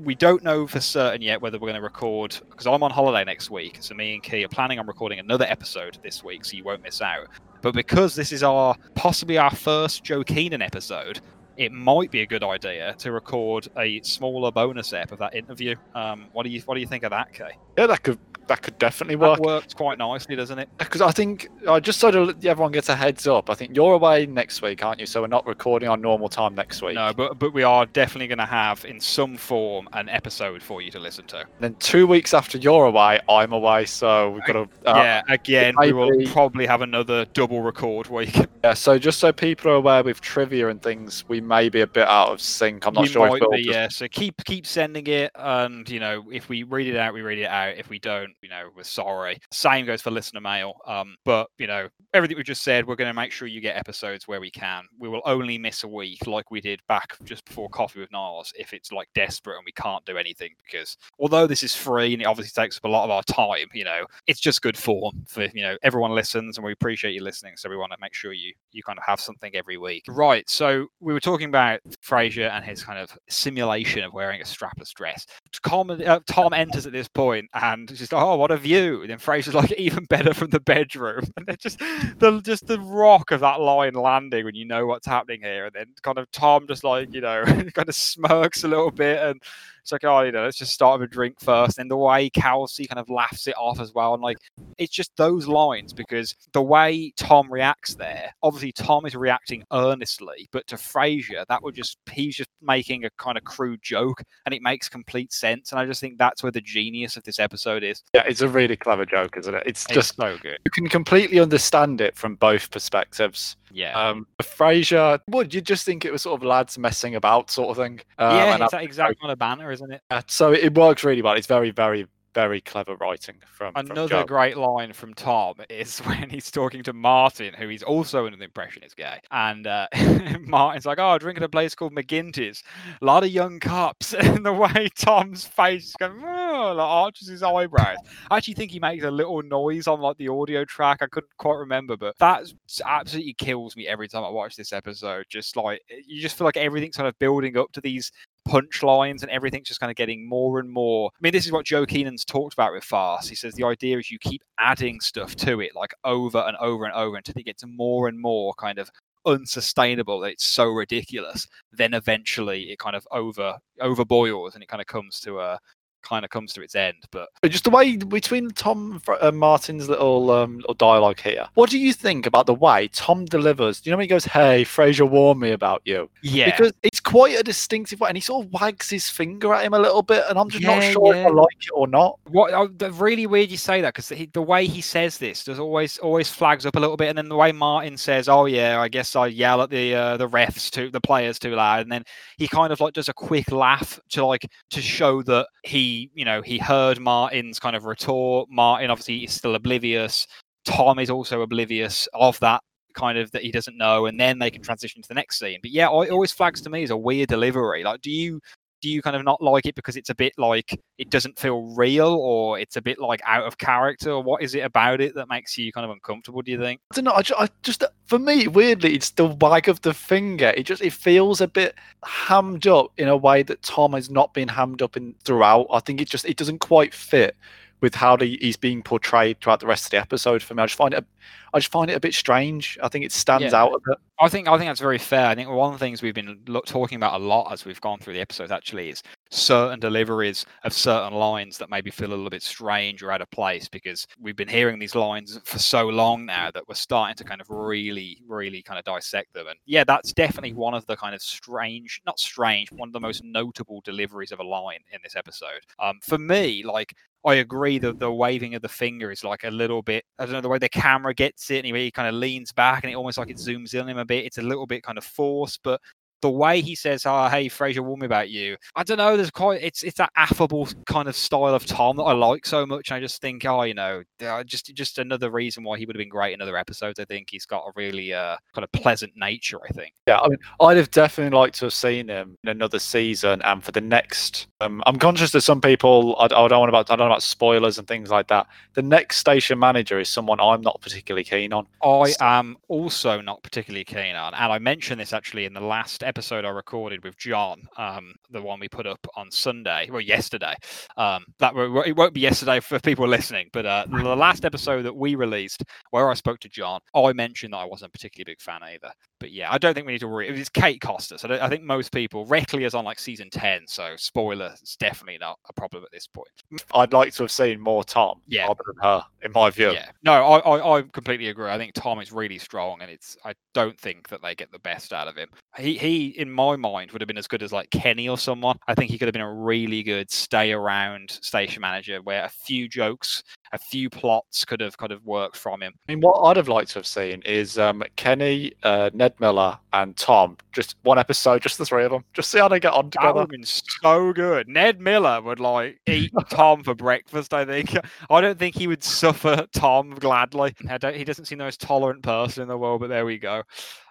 we don't know for certain yet whether we're going to record because I'm on holiday next week. So me and Key are planning on recording another episode this week, so you won't miss out. But because this is our possibly our first Joe Keenan episode, it might be a good idea to record a smaller bonus ep of that interview. Um, what do you what do you think of that, Kay? Yeah, that could that could definitely That work. works quite nicely, doesn't it? Because I think uh, just so that everyone gets a heads up, I think you're away next week, aren't you? So we're not recording on normal time next week. No, but but we are definitely going to have in some form an episode for you to listen to. And Then two weeks after you're away, I'm away. So we've got to. Uh, yeah, again, we will probably have another double record week. yeah. So just so people are aware with trivia and things, we may be a bit out of sync. I'm not we sure might if be, just- yeah. So keep keep sending it, and you know, if we read it out, we read it out. If we don't, you know, we're sorry. Same goes for listener mail. Um, but you know, everything we just said, we're going to make sure you get episodes where we can. We will only miss a week, like we did back just before Coffee with Niles, if it's like desperate and we can't do anything. Because although this is free and it obviously takes up a lot of our time, you know, it's just good form for you know everyone listens, and we appreciate you listening. So we want to make sure you you kind of have something every week. Right. So we were talking about Frasier and his kind of simulation of wearing a strapless dress. Tom, uh, Tom enters at this point and just oh Oh, what a view. And then Frasier's like even better from the bedroom, and then just the just the rock of that line landing when you know what's happening here, and then kind of Tom just like you know kind of smirks a little bit and. It's like, oh, you know, let's just start with a drink first. And the way Kelsey kind of laughs it off as well. And like, it's just those lines because the way Tom reacts there, obviously Tom is reacting earnestly, but to Frasier, that would just he's just making a kind of crude joke, and it makes complete sense. And I just think that's where the genius of this episode is. yeah, it's a really clever joke, isn't it? It's It's just so good. you can completely understand it from both perspectives. Yeah. Um, Frasier, would you just think it was sort of lads messing about sort of thing? Um, yeah, it's that exact kind of banner, isn't it? Uh, so it works really well. It's very, very, very clever writing from from Another Joe. great line from Tom is when he's talking to Martin, who he's also an impressionist guy. And uh, Martin's like, Oh, drinking at a place called McGinty's. A lot of young cops. And the way Tom's face going, oh, like arches his eyebrows. I actually think he makes a little noise on like the audio track. I couldn't quite remember, but that absolutely kills me every time I watch this episode. Just like, you just feel like everything's kind of building up to these punchlines and everything's just kind of getting more and more. I mean, this is what Joe Keenan's talked about with Farce. He says the idea is you keep adding stuff to it, like over and over and over until it gets more and more kind of unsustainable it's so ridiculous then eventually it kind of over overboils and it kind of comes to a kind of comes to its end but just the way between Tom and uh, Martin's little um, little dialogue here. What do you think about the way Tom delivers? Do you know when he goes, "Hey, Frasier warned me about you," yeah because it's quite a distinctive way, and he sort of wags his finger at him a little bit, and I'm just not Yeah, sure if I like it or not. What the- really weird you say that because the way he says this does always always flags up a little bit, and then the way Martin says, "Oh yeah, I guess I yell at the uh, the refs to the players too loud," and then he kind of like does a quick laugh to like to show that he you know he heard Martin's kind of retort. Martin obviously is still oblivious. Tom is also oblivious of that kind of that he doesn't know, and then they can transition to the next scene. But yeah, it always flags to me as a weird delivery. Like, do you do you kind of not like it because it's a bit like it doesn't feel real or it's a bit like out of character or what is it about it that makes you kind of uncomfortable do you think I don't know. I just, I just, for me, weirdly, it's the wag of the finger. It just, it feels a bit hammed up in a way that Tom has not been hammed up in throughout. I think it just, it doesn't quite fit with how the, he's being portrayed throughout the rest of the episode. For me, I just find it, I just find it a bit strange. I think it stands Yeah. out a bit. i think i think that's very fair i think one of the things we've been lo- talking about a lot as we've gone through the episodes actually is certain deliveries of certain lines that maybe feel a little bit strange or out of place because we've been hearing these lines for so long now that we're starting to kind of really really kind of dissect them and yeah that's definitely one of the kind of strange not strange one of the most notable deliveries of a line in this episode um for me like I agree that the waving of the finger is like a little bit. I don't know the way the camera gets it, and he, he kind of leans back, and it almost like it zooms in him a bit. It's a little bit kind of forced, but the way he says, "Oh, hey, Frasier, warned me about you." I don't know. There's quite. It's it's that affable kind of style of Tom that I like so much. I just think, oh, you know, just just another reason why he would have been great in other episodes. I think he's got a really uh, kind of pleasant nature. I think. Yeah, I mean, I'd have definitely liked to have seen him in another season, and for the next. Um, I'm conscious that some people, I, I don't want about, I don't know about spoilers and things like that. The next station manager is someone I'm not particularly keen on. I am also not particularly keen on, and I mentioned this actually in the last episode I recorded with John, um, the one we put up on Sunday, well, yesterday. Um, that it won't be yesterday for people listening, but uh, the last episode that we released, where I spoke to John, I mentioned that I wasn't a particularly big fan either. But yeah, I don't think we need to worry. It's Kate Costas. I, I think most people, Reckley is on like season 10, so spoiler, it's definitely not a problem at this point. I'd like to have seen more Tom Yeah. rather than her, in my view. Yeah, no, I, I, I completely agree. I think Tom is really strong, and it's I don't think that they get the best out of him. He he, in my mind, would have been as good as like Kenny or someone. I think he could have been a really good stay around station manager, where a few jokes, a few plots could have kind of worked from him. I mean, what I'd have liked to have seen is um, Kenny, uh, Ned Miller, and Tom. Just one episode, just the three of them. Just see how they get on That would together. have been so good. Ned Miller would like eat Tom for breakfast. I think. I don't think he would suffer Tom gladly. I don't, he doesn't seem the most tolerant person in the world, but there we go.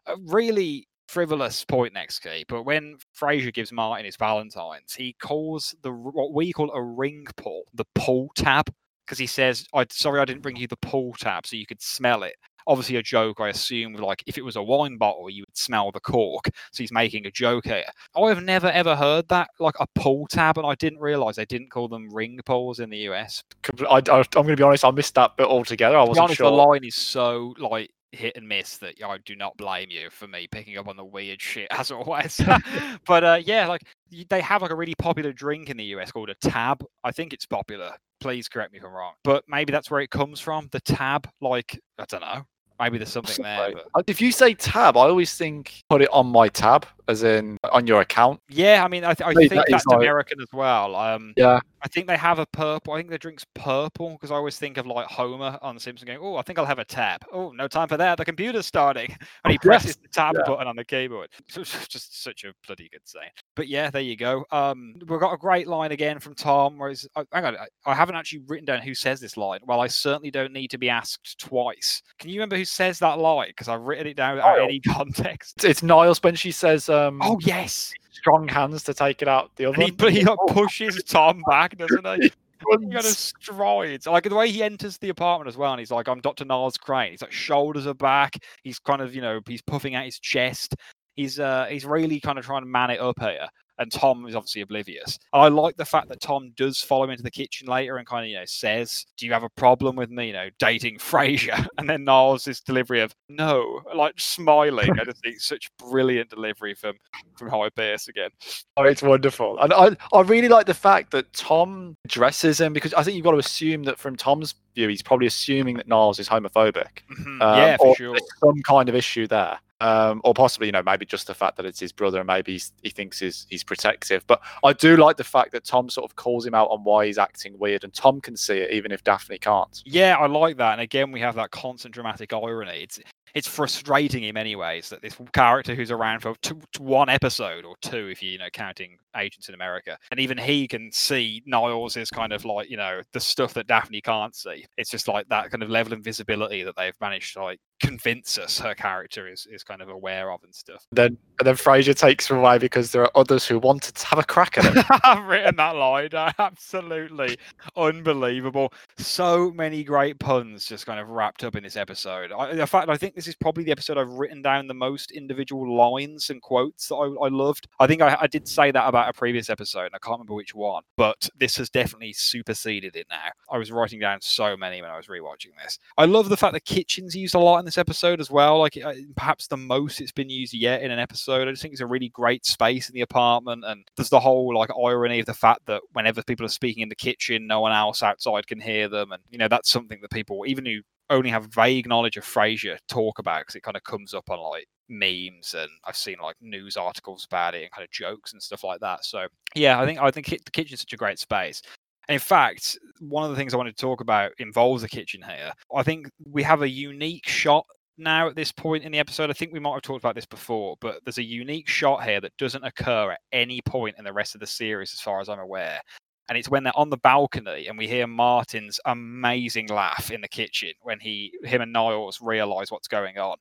A really frivolous point next key, but when Frasier gives Martin his Valentine's, he calls the what we call a ring pull the pull tab because he says, "I sorry, I didn't bring you the pull tab so you could smell it." Obviously, a joke. I assume, like if it was a wine bottle, you would smell the cork. So he's making a joke here. I have never ever heard that, like a pull tab, and I didn't realize they didn't call them ring pulls in the US. I, I, I'm going to be honest, I missed that bit altogether. I wasn't honest, sure. the line is so like hit and miss that I do not blame you for me picking up on the weird shit as always. but uh, yeah, like they have like a really popular drink in the US called a tab. I think it's popular. Please correct me if I'm wrong, but maybe that's where it comes from. The tab, like I don't know. Maybe there's something there. But... If you say tab, I always think put it on my tab, as in on your account. Yeah, I mean, I, th- I think that that's like- American as well. Um, Yeah. I think they have a purple. I think the drink's purple because I always think of like Homer on The Simpsons going, "Oh, I think I'll have a tap." Oh, no time for that. The computer's starting, and he presses the tab yeah. button on the keyboard. So it's just such a bloody good saying. But yeah, there you go. Um, we've got a great line again from Tom. Where oh, hang on, I, I haven't actually written down who says this line. Well, I certainly don't need to be asked twice. Can you remember who says that line? Because I've written it down without any context. It's, Niles when she says, um, Oh yes, strong hands to take it out the other. and he, pushes Tom back, doesn't he? He kind of runs. strides. Like the way he enters the apartment as well, and he's like, I'm Dr. Niles Crane. He's like shoulders are back. He's kind of, you know, he's puffing out his chest. He's uh he's really kind of trying to man it up here. And Tom is obviously oblivious. And I like the fact that Tom does follow him into the kitchen later and kind of, you know, says, Do you have a problem with me, you know, dating Frasier? And then Niles' this delivery of no, like smiling. I just think such brilliant delivery from from Hyde Pierce again. Oh, it's wonderful. And I, I really like the fact that Tom addresses him because I think you've got to assume that from Tom's view, he's probably assuming that Niles is homophobic. Mhm, Um, yeah, for or sure. some kind of issue there. Um, or possibly, you know, maybe just the fact that it's his brother and maybe he thinks he's, he's protective. But I do like the fact that Tom sort of calls him out on why he's acting weird, and Tom can see it even if Daphne can't. Yeah, I like that. And again, we have that constant dramatic irony. It's it's frustrating in many ways that this character who's around for two, one episode or two, if you you know counting Agents in America, and even he can see Niles is kind of like you know the stuff that Daphne can't see. It's just like that kind of level of invisibility that they've managed to like convince us her character is is kind of aware of and stuff. Then and then Frasier takes him away because there are others who wanted to have a crack at him. I've written that line. Absolutely unbelievable. So many great puns just kind of wrapped up in this episode. I, in fact, I think this is probably the episode I've written down the most individual lines and quotes that I, I loved. I think I, I did say that about a previous episode, and I can't remember which one, but this has definitely superseded it now. I was writing down so many when I was rewatching this. I love the fact that kitchen's used a lot in this episode as well. Like uh, perhaps the most it's been used yet in an episode. I just think it's a really great space in the apartment, and there's the whole like irony of the fact that whenever people are speaking in the kitchen, no one else outside can hear them, and you know that's something that people, even who only have vague knowledge of Frasier, talk about because it kind of comes up on like memes and I've seen like news articles about it and kind of jokes and stuff like that. So yeah, I think I think the kitchen's such a great space. In fact, one of the things I wanted to talk about involves the kitchen here. I think we have a unique shot now at this point in the episode. I think we might have talked about this before, but there's a unique shot here that doesn't occur at any point in the rest of the series, as far as I'm aware. And it's when they're on the balcony and we hear Martin's amazing laugh in the kitchen when he, him and Niles realize what's going on.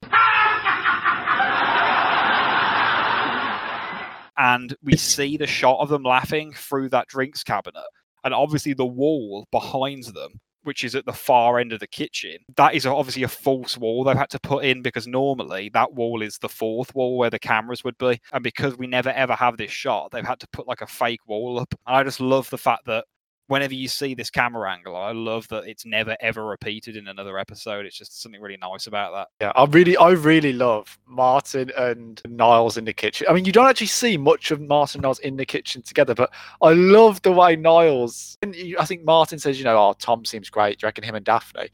and we see the shot of them laughing through that drinks cabinet. And obviously, the wall behind them which is at the far end of the kitchen. That is obviously a false wall they've had to put in because normally that wall is the fourth wall where the cameras would be. And because we never ever have this shot, they've had to put like a fake wall up. And I just love the fact that whenever you see this camera angle, I love that it's never ever repeated in another episode. It's just something really nice about that. Yeah, I really, I really love Martin and Niles in the kitchen. I mean, you don't actually see much of Martin and Niles in the kitchen together, but I love the way Niles. And I think Martin says, you know, oh, Tom seems great. Do you reckon him and Daphne?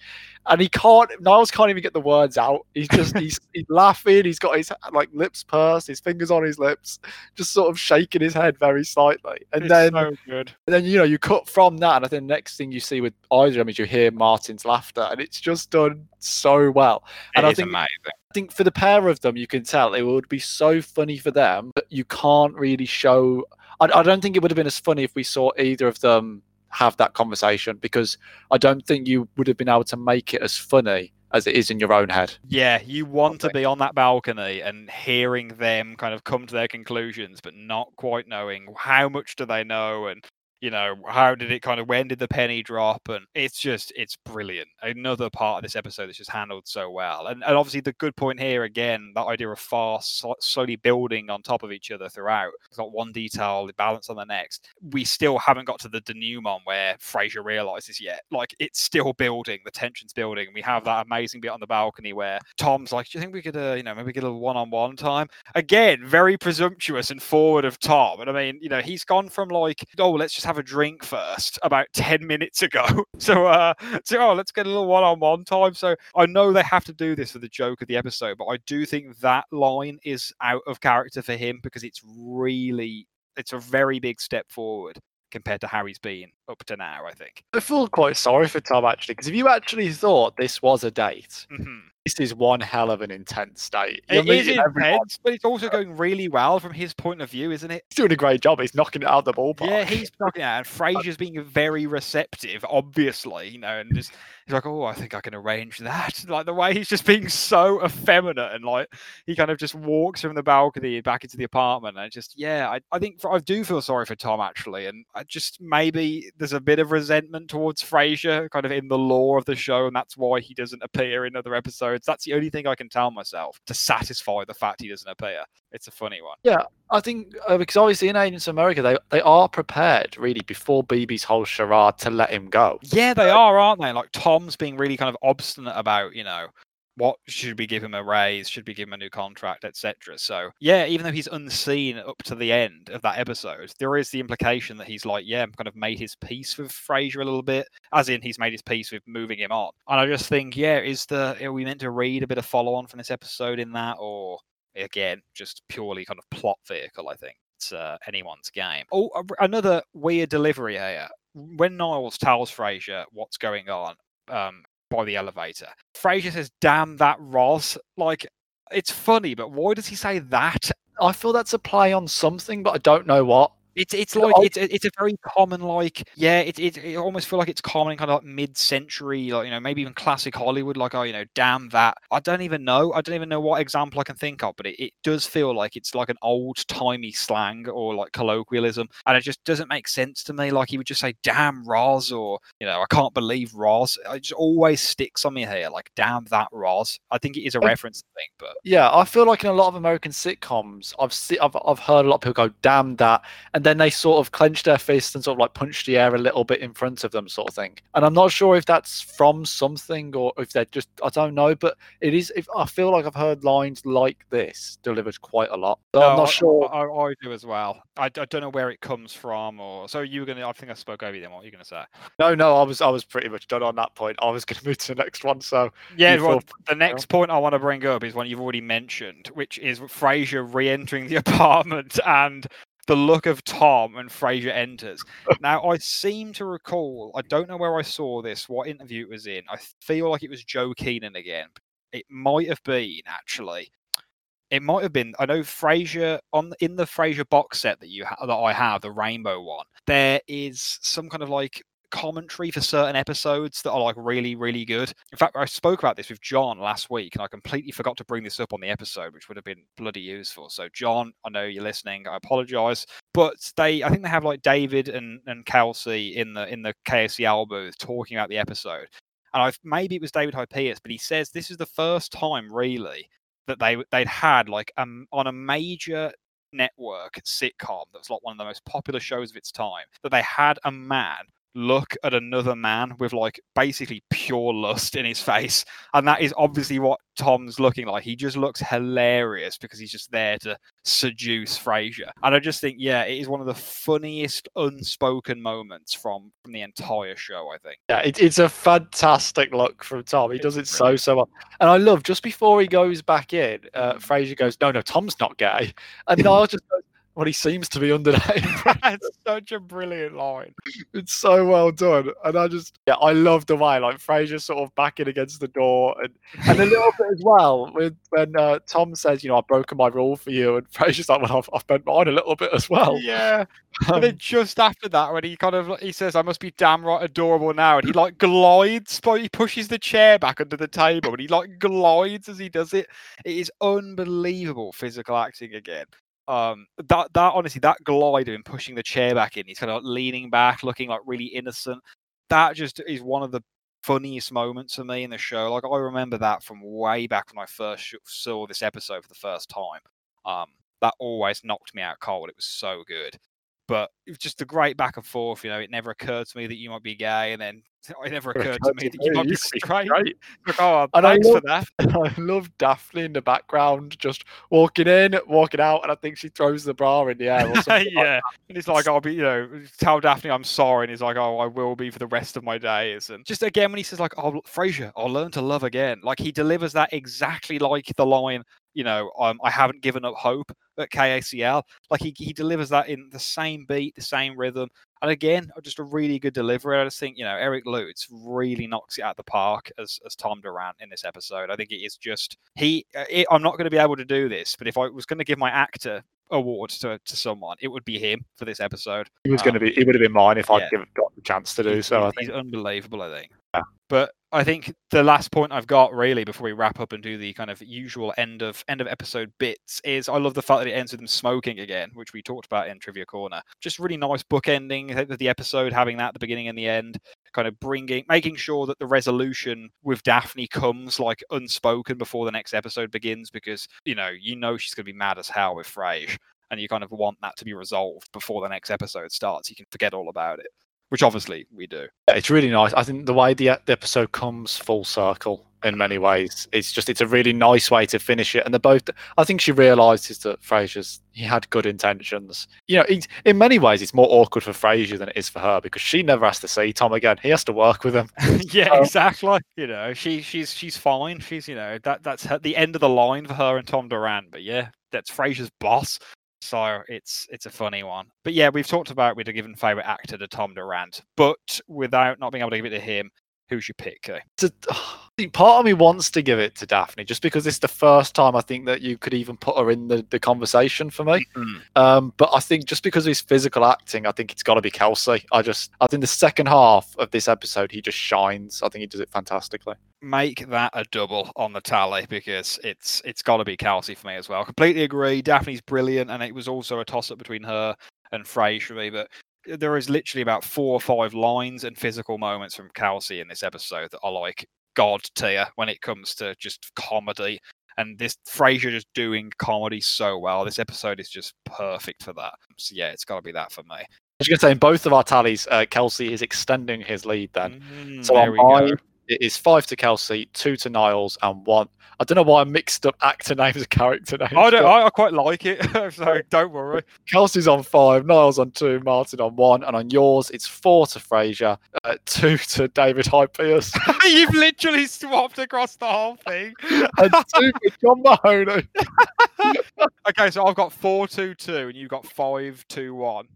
And he can't. Niles can't even get the words out. He's just, he's, he's laughing. He's got his like lips pursed, his fingers on his lips, just sort of shaking his head very slightly. And It's then so good. and then you know you cut from that, and I think the next thing you see with either of them is you hear Martin's laughter, and it's just done so well. And It I think amazing. I think for the pair of them, you can tell it would be so funny for them, but you can't really show. I, I don't think it would have been as funny if we saw either of them have that conversation because I don't think you would have been able to make it as funny as it is in your own head. Yeah, you want to be on that balcony and hearing them kind of come to their conclusions, but not quite knowing how much do they know and you know how did it kind of when did the penny drop? And it's just it's brilliant. Another part of this episode that's just handled so well. And, and obviously the good point here again that idea of farce slowly building on top of each other throughout. It's not one detail the balance on the next. We still haven't got to the denouement where Frasier realizes yet. Like it's still building the tension's building. We have that amazing bit on the balcony where Tom's like do you think we could uh, you know maybe get a one-on-one time? Again very presumptuous and forward of Tom. And I mean you know he's gone from like oh let's just have a drink first about 10 minutes ago. So uh so oh let's get a little one-on-one time. So I know they have to do this for the joke of the episode but I do think that line is out of character for him because it's really it's a very big step forward compared to how he's been up to now I think. I feel quite sorry for Tom actually because if you actually thought this was a date, Mhm. This is one hell of an intense state. It You're is meeting everyone. intense, but it's also going really well from his point of view, isn't it? He's doing a great job. He's knocking it out of the ballpark. Yeah, he's knocking it out. And Frasier's being very receptive, obviously, you know, and just he's like, Oh, I think I can arrange that. Like the way he's just being so effeminate and like he kind of just walks from the balcony back into the apartment. And just, yeah, I, I think for, I do feel sorry for Tom actually. And I just maybe there's a bit of resentment towards Frasier kind of in the lore of the show, and that's why he doesn't appear in other episodes. That's the only thing I can tell myself to satisfy the fact he doesn't appear. It's a funny one. Yeah, I think uh, because obviously in Agents of America they they are prepared really before BB's whole charade to let him go. Yeah, they are, aren't they? Like Tom's being really kind of obstinate about, you know, what should we give him a raise? Should we give him a new contract, etc. So yeah, even though he's unseen up to the end of that episode, there is the implication that he's like, yeah, I'm kind of made his peace with Frasier a little bit, as in he's made his peace with moving him on. And I just think, yeah, is the are we meant to read a bit of follow on from this episode in that, or again, just purely kind of plot vehicle? I think it's uh, anyone's game. Oh, another weird delivery here when Niles tells Frasier what's going on um, by the elevator, Frasier says, "Damn that Ross!" Like it's funny, but why does he say that? I feel that's a play on something, but I don't know what. It's it's like it's a- it's a very common like yeah it it, it almost feel like it's common in kind of like mid century like you know maybe even classic Hollywood like oh you know damn that. I don't even know I don't even know what example I can think of but it, it does feel like it's like an old timey slang or like colloquialism and it just doesn't make sense to me. Like he would just say damn Roz or you know I can't believe Roz. It just always sticks on me here like damn that Roz. I think it is a I- reference thing but Yeah, I feel like in a lot of American sitcoms, I've se- I've I've heard a lot of people go, "Damn that," and then they sort of clench their fists and sort of like punch the air a little bit in front of them, sort of thing. And I'm not sure if that's from something or if they're just I don't know, but it is. If I feel like I've heard lines like this delivered quite a lot, so I'm not I- sure. I, I, I do as well. I, I don't know where it comes from, or so you were gonna. I think I spoke over you. Then what are you gonna say? No, no, I was I was pretty much done on that point. I was going to move to the next one. So Yeah, well, the next point I want to bring up is one you've already mentioned, which is Frasier re-entering the apartment and the look of Tom when Frasier enters. now, I seem to recall. I don't know where I saw this, what interview it was in. I feel like it was Joe Keenan again. It might have been actually. It might have been. I know Frasier on in the Frasier box set that you ha- that I have, the rainbow one. There is some kind of like commentary for certain episodes that are like really, really good. In fact, I spoke about this with John last week, and I completely forgot to bring this up on the episode, which would have been bloody useful. So, John, I know you're listening. I apologize, but they, I think they have like David and and Kelsey in the in the KACL booth talking about the episode, and I maybe it was David Hyde Pierce, but he says this is the first time really that they they'd had like um on a major network sitcom that was like one of the most popular shows of its time that they had a man look at another man with like basically pure lust in his face. And that is obviously what tom's looking like. He just looks hilarious because he's just there to seduce frasier. And i just think yeah it is one of the funniest unspoken moments from from the entire show i think. Yeah, it, it's a fantastic look from Tom. He does it so so well, and I love just before he goes back in, uh, Mm. Frasier goes, "No, no, Tom's not gay," and Niall just goes, "Well, he seems to be under that impression." that's such a brilliant line It's so well done, and I just yeah, I love the way like Frasier sort of backing against the door, and and a little bit as well with when uh, Tom says, "You know, I've broken my rule for you," and Frasier's like, "Well, I've, I've bent mine a little bit as well." yeah Um, And then just after that, when he kind of he says, "I must be damn right adorable now," and he like glides, but he pushes the chair back under the table, and he like glides as he does it. It is unbelievable physical acting again. Um, that that honestly, that glide of him pushing the chair back in, he's kind of leaning back, looking like really innocent. That just is one of the funniest moments for me in the show. Like I remember that from way back when I first saw this episode for the first time. Um, that always knocked me out cold. It was so good but it was just a great back and forth. You know, it never occurred to me that you might be gay, and then it never occurred to me that you might be straight. Like, oh, And I thanks love- for that. I love Daphne in the background, just walking in, walking out, and I think she throws the bra in the air or something. like yeah, and he's like, "I'll be," you know, tell Daphne I'm sorry, and he's like, "Oh, I will be for the rest of my days." And just again, when he says like, "Oh, Frasier, I'll oh, learn to love again," like he delivers that exactly like the line, you know, um, "I haven't given up hope" at KACL. Like he he delivers that in the same beat, the same rhythm, and again, just a really good delivery. I just think you know Eric Lutes really knocks it out the park as as Tom Durant in this episode. I think it is just he. uh, It, I'm not going to be able to do this, but if I was going to give my actor award to to someone, it would be him for this episode. He was going to Um, be. He would have been mine if I'd yeah. give, got the chance to do He's- so. I think. he's unbelievable. I think. Yeah. But I think the last point I've got really before we wrap up and do the kind of usual end of end of episode bits is I love the fact that it ends with them smoking again, which we talked about in Trivia Corner. Just really nice book ending the episode, having that at the beginning and the end, kind of bringing, making sure that the resolution with Daphne comes like unspoken before the next episode begins, because you know you know she's going to be mad as hell with Frasier, and you kind of want that to be resolved before the next episode starts. You can forget all about it, which obviously we do. Yeah, it's really nice. I think the way the, the episode comes full circle in many ways, it's just it's a really nice way to finish it. And they're both. I think she realizes that Frasier's he had good intentions. You know, it's, in many ways, it's more awkward for Frasier than it is for her because she never has to see Tom again. He has to work with him. yeah, exactly. You know, she she's she's fine. She's you know that that's her, the end of the line for her and Tom Durant. But yeah, that's Frasier's boss. So it's it's a funny one. But yeah, we've talked about we'd have given favorite actor to Tom Durant, but without not being able to give it to him, who's your pick? Kay? to, part of me wants to give it to Daphne just because it's the first time I think that you could even put her in the, the conversation for me. Mm. Um, but I think just because of his physical acting, I think it's got to be Kelsey. I just, I think the second half of this episode, he just shines. I think he does it fantastically. Make that a double on the tally because it's it's got to be Kelsey for me as well. Completely agree. Daphne's brilliant, and it was also a toss up between her and Frey for me. But there is literally about four or five lines and physical moments from Kelsey in this episode that are like god tier when it comes to just comedy. And this Frasier just doing comedy so well. This episode is just perfect for that. So yeah, it's got to be that for me. I was going to say, in both of our tallies, uh, Kelsey is extending his lead then. Mm, So there on we go. It is five to Kelsey, two to Niles, and one. I don't know why I mixed up actor names and character names. I don't. I, I quite like it. so don't worry. Kelsey's on five, Niles on two, Martin on one, and on yours it's four to Frasier, uh, two to David Hyde Pierce, You've literally swapped across the whole thing. and two for John Mahoney. okay, so I've got four two two, and you've got five two one.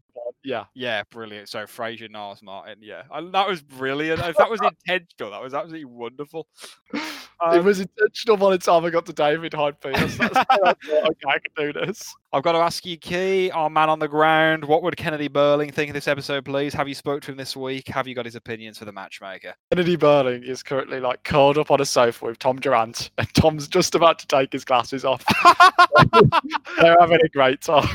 Yeah. Yeah, brilliant. So Frasier, Niles, Martin. Yeah, I, that was brilliant. If that was intentional, that was absolutely wonderful. it Um, was intentional by the time I got to David Hyde Pierce. That's I okay, I can do this. I've got to ask you, Key, our man on the ground. What would Kennedy Burling think of this episode, please? Have you spoke to him this week? Have you got his opinions for the matchmaker? Kennedy Burling is currently like curled up on a sofa with Tom Durant, and Tom's just about to take his glasses off. They're having a great time.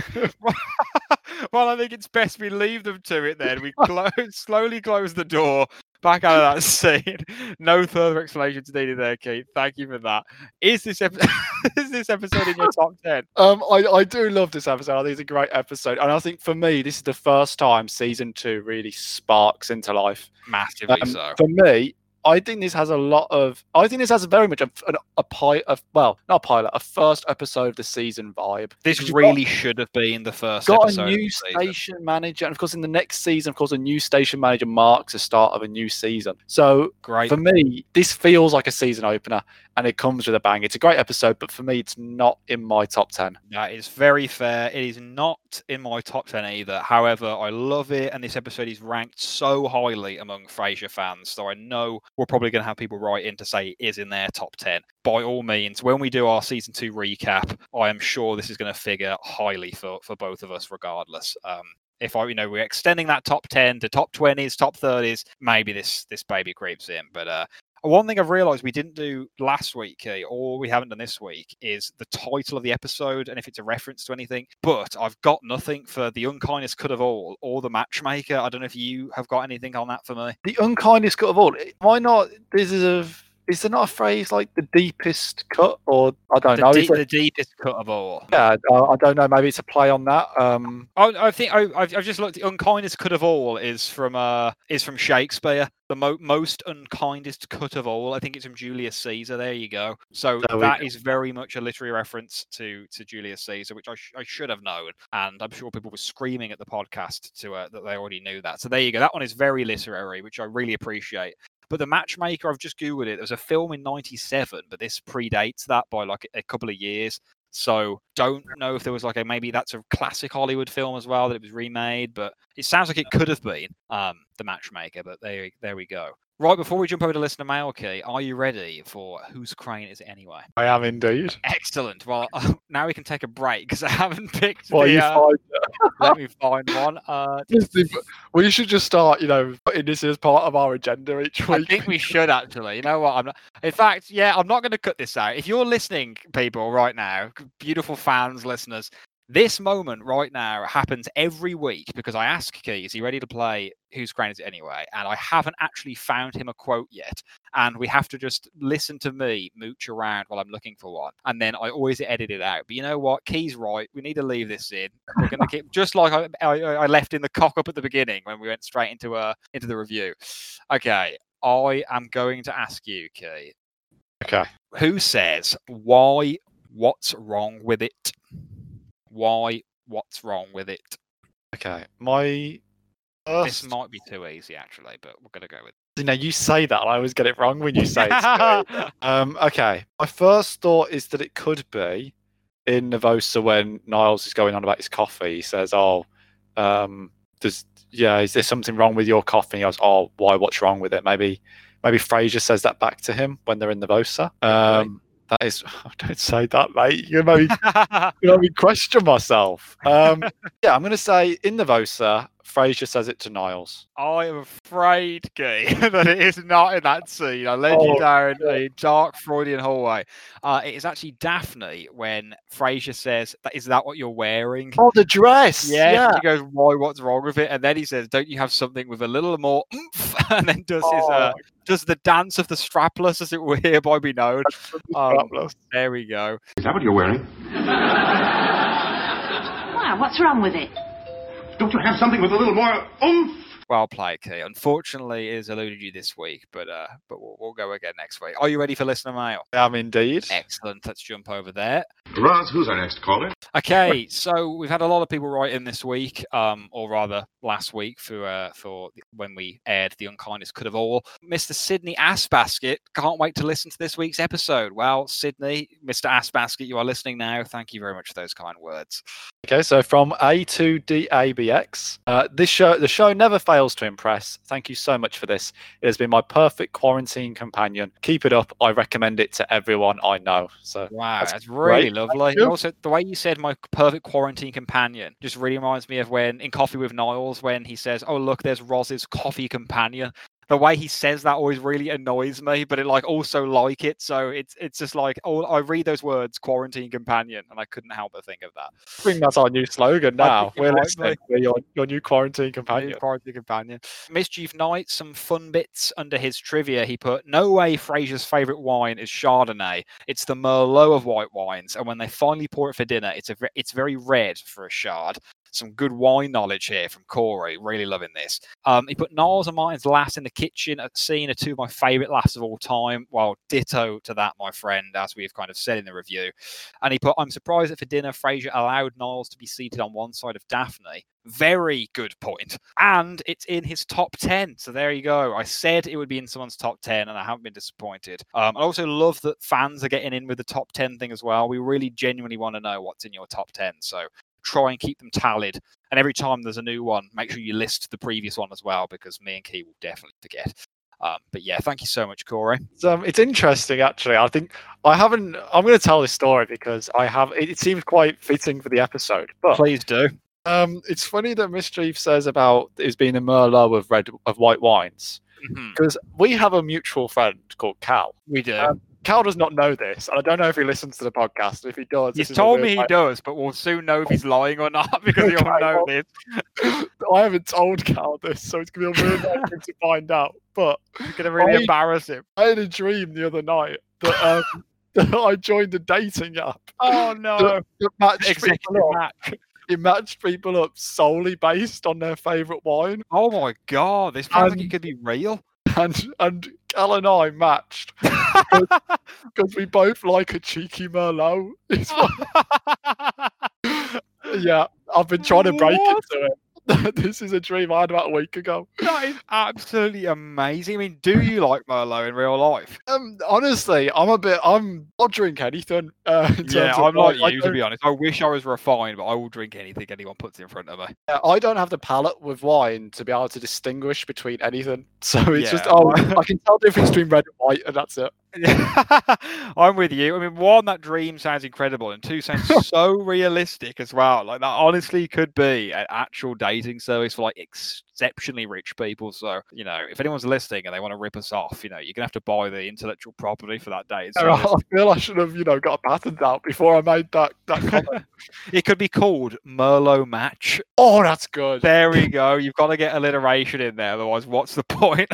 Well, I think it's best we leave them to it then. We close, slowly close the door back out of that scene. No further explanations needed there, Keith. Thank you for that. Is this is this episode in your top ten? Um, I, I do love this episode. I think it's a great episode, and I think for me, this is the first time season two really sparks into life. Massively Um, so. For me, I think this has a lot of. I think this has very much a a, a pilot. Of, well, not a pilot, a first episode of the season vibe. This really should have been the first got episode. a of new station manager, and of course, in the next season, of course, a new station manager marks the start of a new season. So Great. for me, this feels like a season opener, and it comes with a bang. It's a great episode, but for me, it's not in my top ten. That is very fair. It is not in my top 10 either. However, I love it, and this episode is ranked so highly among Frasier fans. So I know we're probably going to have people write in to say is in their top 10. By all means, when we do our season two recap, I am sure this is going to figure highly for, for both of us, regardless. Um, if I, you know, we're extending that top 10 to top 20s, top 30s, maybe this this baby creeps in. But uh, one thing I've realised we didn't do last week, Key, or we haven't done this week, is the title of the episode and if it's a reference to anything. But I've got nothing for the unkindest cut of all or the matchmaker. I don't know if you have got anything on that for me. The unkindest cut of all. Why not? This is a. Is there not a phrase like the deepest cut, or I don't The, know? de- Is it- the deepest cut of all. yeah, I, I don't know. Maybe it's a play on that. Um, I, I think I, I've, I've just looked. The unkindest cut of all is from uh is from Shakespeare. The mo- most unkindest cut of all. I think it's from Julius Caesar. There you go. So There that is very much a literary reference to to Julius Caesar, which I, sh- I should have known, and I'm sure people were screaming at the podcast to uh, that they already knew that. So there you go. That one is very literary, which I really appreciate. But the matchmaker, I've just googled it. There was a film in '97, but this predates that by like a couple of years. So don't know if there was like a maybe that's a classic Hollywood film as well that it was remade, but it sounds like it could have been um, the Matchmaker. But there, there we go. Right before we jump over to listener mail, key, are you ready for whose crane is it anyway? I am indeed. Excellent. Well, now we can take a break because I haven't picked Well, the. you uh, find let me find one. Uh, we should just start, you know, putting this as part of our agenda each week. I think we should actually. You know what? I'm not. In fact, yeah, I'm not going to cut this out. If you're listening, people, right now, beautiful fans, listeners, this moment right now happens every week because I ask Key, is he ready to play Whose Crane Is It Anyway? And I haven't actually found him a quote yet. And we have to just listen to me mooch around while I'm looking for one. And then I always edit it out. But you know what? Key's right. We need to leave this in. We're going to keep, just like I, I, I left in the cock up at the beginning when we went straight into, uh, into the review. Okay. I am going to ask you, Key, Okay. who says why what's wrong with it why what's wrong with it Okay. My this might be too easy actually but we're gonna go with You know, you say that, I always get it wrong when you say it. um, okay. My first thought is that it could be in Nervosa when Niles is going on about his coffee. He says, "Oh, um, there's yeah, is there something wrong with your coffee?" He goes, "Oh, why? What's wrong with it?" Maybe, maybe Frasier says that back to him when they're in Nervosa. Um, that is, don't say that, mate. You're gonna make me, you know, me question myself. Um, yeah, I'm gonna say in Nervosa, Frasier says it to Niles. I am afraid, Key, that it is not in that scene. I led you Oh, down a dark Freudian hallway. Uh, it is actually Daphne when Frasier says, "Is that what you're wearing?" Oh, the dress. Yeah, yeah. He goes, "Why? What's wrong with it?" And then he says, "Don't you have something with a little more oomph?" And then does his uh, Oh, does the dance of the strapless, as it were hereby be known. Um. There we go. Is that what you're wearing? wow, What's wrong with it? Don't you have something with a little more oomph? Well played, Key. Unfortunately, it has eluded you this week, but uh, but we'll, we'll go again next week. Are you ready for listener mail? I am indeed. Excellent. Let's jump over there. Roz, who's our next caller? Okay, so we've had a lot of people write in this week, um, or rather last week for uh, for when we aired the unkindest cut of all. Mr. Sydney Assbasket can't wait to listen to this week's episode. Well, Sydney, Mr. Assbasket, you are listening now. Thank you very much for those kind words. Okay, so from A to DABX, uh, this show the show never fails to impress. Thank you so much for this. It has been my perfect quarantine companion. Keep it up. I recommend it to everyone I know. So Wow, That's that's, really great. lovely. And also, the way you said my perfect quarantine companion just really reminds me of when in Coffee with Niles when he says, "Oh look, there's Roz's coffee companion." The way he says that always really annoys me, but it like also like it. So it's it's just like oh, I read those words, quarantine companion, and I couldn't help but think of that. I think that's our new slogan now. We're listening. We're your, your new quarantine New companion. Quarantine companion. Mischief Night, some fun bits under his trivia. He put, No way Frasier's favourite wine is Chardonnay. It's the Merlot of white wines. And when they finally pour it for dinner, it's a it's very red for a shard. Some good wine knowledge here from Corey. Really loving this. Um, he put Niles and Martin's laughs in the kitchen at scene are two of my favourite laughs of all time. Well, ditto to that, my friend, as we've kind of said in the review. And he put, I'm surprised that for dinner, Frasier allowed Niles to be seated on one side of Daphne. Very good point. And it's in his top 10. So there you go. I said it would be in someone's top 10, and I haven't been disappointed. Um, I also love that fans are getting in with the top 10 thing as well. We really genuinely want to know what's in your top 10. So try and keep them tallied. And every time there's a new one, make sure you list the previous one as well, because me and Key will definitely forget. Um, but yeah, thank you so much, Corey. It's, um, it's interesting actually. I think I haven't. I'm going to tell this story because I have. It, it seems quite fitting for the episode. But Please do. um, it's funny that Mischief says about it being a Merlot of red of white wines because we have a mutual friend called Cal. We do. Um, Cal does not know this, and I don't know if he listens to the podcast. If he does, He's this is a told me he way- does, but we'll soon know if he's lying or not because he'll okay, know well- this. I haven't told Cal this, so it's gonna be a for him to find out. But You're gonna really I- embarrass him. I had a dream the other night that um, that I joined a dating app Oh no! that, that matched Executive people up. match. It matched people up solely based on their favourite wine, Oh my god! This sounds like it could be real. and and Cal and I matched because we both like a cheeky Merlot. Yeah, I've been trying to break What? into it. this is a dream I had about a week ago. that is absolutely amazing. I mean, do you like Merlot in real life? Um, honestly, I'm a bit. I'm. I'll drink anything. Uh, Yeah, I'm like. I you to be honest. I wish I was refined, but I will drink anything anyone puts in front of me. Yeah, I don't have the palate with wine to be able to distinguish between anything. So it's just oh, I can tell the difference between red and white, and that's it. I'm with you. I mean, one, that dream sounds incredible, and two, sounds so realistic as well. Like that honestly could be an actual dating service for like exceptionally rich people. So you know, if anyone's listening and they want to rip us off, you know, you're gonna have to buy the intellectual property for that dating I feel I should have, you know, got a patent out before I made that that comment. it could be called Merlot Match. oh, that's good. There we go. You've got to get alliteration in there, otherwise, what's the point?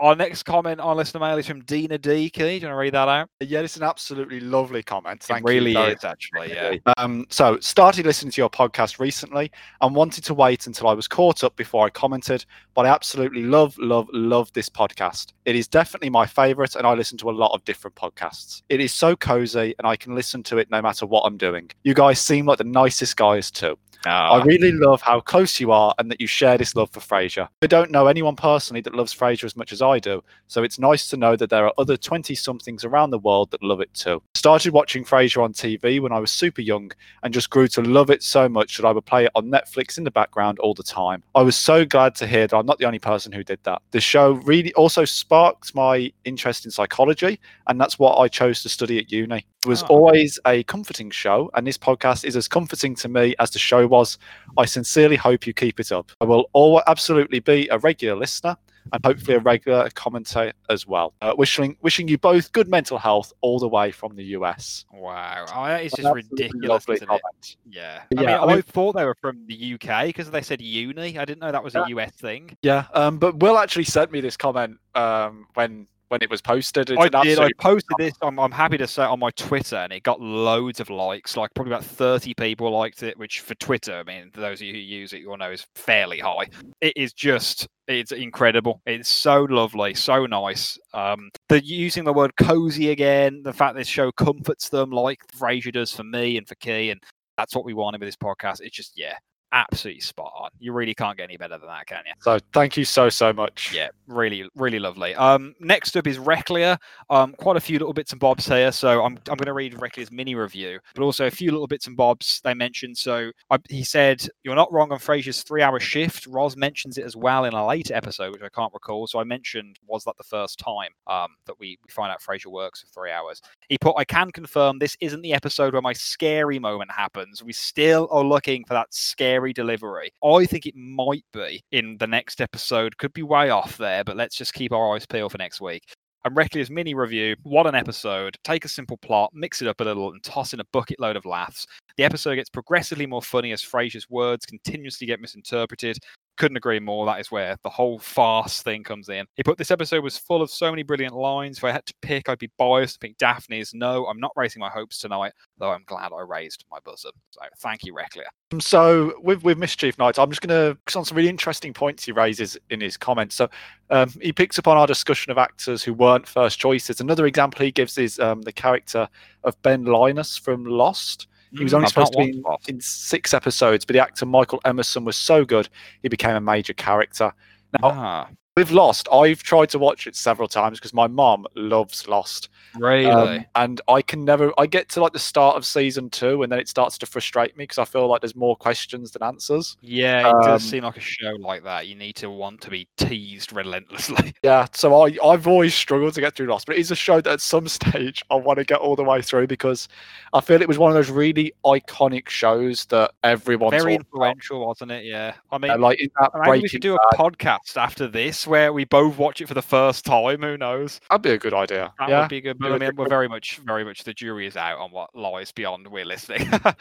Our next comment on listener mail is from Dina D. Key. Do you want to read that out? Yeah, it's an absolutely lovely comment. Thank it really you. is, actually. Yeah. Um, so started listening to your podcast recently and wanted to wait until I was caught up before I commented, but I absolutely love, love, love this podcast. It is definitely my favorite, and I listen to a lot of different podcasts. It is so cozy, and I can listen to it no matter what I'm doing. You guys seem like the nicest guys too. Oh. I really love how close you are and that you share this love for Frasier. I don't know anyone personally that loves Frasier as much as I do, so it's nice to know that there are other 20 somethings around the world that love it too. Started watching Frasier on TV when I was super young and just grew to love it so much that I would play it on Netflix in the background all the time. I was so glad to hear that I'm not the only person who did that. The show really also sparked my interest in psychology, and that's what I chose to study at uni. It was Ah. always a comforting show, and this podcast is as comforting to me as the show was. I sincerely hope you keep it up. I will always absolutely be a regular listener and hopefully a regular commentator as well. Uh, wishing wishing you both good mental health all the way from the US. Wow. Oh, that is just ridiculous, isn't it? Yeah. Yeah, I mean, I I, thought they were from the UK because they said uni. I didn't know that was a US thing. Yeah, um, but Will actually sent me this comment um, when when it was posted. I did. I posted this. I'm, I'm happy to say on my Twitter, and it got loads of likes. Like probably about 30 people liked it, which for Twitter, I mean, those of you who use it, you'll know is fairly high. It is just, it's incredible. It's so lovely, so nice. Um, the using the word cozy again, the fact this show comforts them, like Frasier does for me and for Key, and that's what we wanted with this podcast. It's just, yeah, absolutely spot on. You really can't get any better than that, can you? So thank you so so much. Yeah, really, really lovely. Um, next up is Reclia. Um, quite a few little bits and bobs here, so I'm I'm going to read Reclia's mini review, but also a few little bits and bobs they mentioned. So I, he said, "You're not wrong on Frasier's three-hour shift." Roz mentions it as well in a later episode, which I can't recall. So I mentioned, was that the first time um, that we, we find out Frasier works for three hours? He put, "I can confirm this isn't the episode where my scary moment happens. We still are looking for that scary delivery. I think it might be in the next episode. Could be way off there, but let's just keep our eyes peeled for next week." And Reclia's mini review, what an episode. Take a simple plot, mix it up a little, and toss in a bucket load of laughs. The episode gets progressively more funny as Frasier's words continuously get misinterpreted. Couldn't agree more. That is where the whole farce thing comes in. He put this episode was full of so many brilliant lines. If I had to pick, I'd be biased to pick Daphne's. No, I'm not raising my hopes tonight, though I'm glad I raised my bosom. So thank you, Reclia. Um, So with with Mischief Night, I'm just going to on some really interesting points he raises in his comments. So um, he picks up on our discussion of actors who weren't first choices. Another example he gives is um, the character of Ben Linus from Lost. He was only I've supposed to be in, in six episodes, but the actor Michael Emerson was so good he became a major character. Now Ah, with Lost, I've tried to watch it several times because my mom loves Lost. really? Um, and I can never. I get to like the start of season two, and then it starts to frustrate me because I feel like there's more questions than answers. yeah, it does um, seem like a show like that. You need to want to be teased relentlessly. Yeah, so I I've always struggled to get through Lost, but it is a show that at some stage I want to get all the way through because I feel it was one of those really iconic shows that everyone Very talked about. influential, wasn't it? Yeah. I mean, Uh, like in that maybe we should do a Bad, podcast after this where we both watch it for the first time. Who knows? that'd be a good idea. That yeah, would be good. But I mean, we're very much, very much the jury is out on what lies beyond we're listening.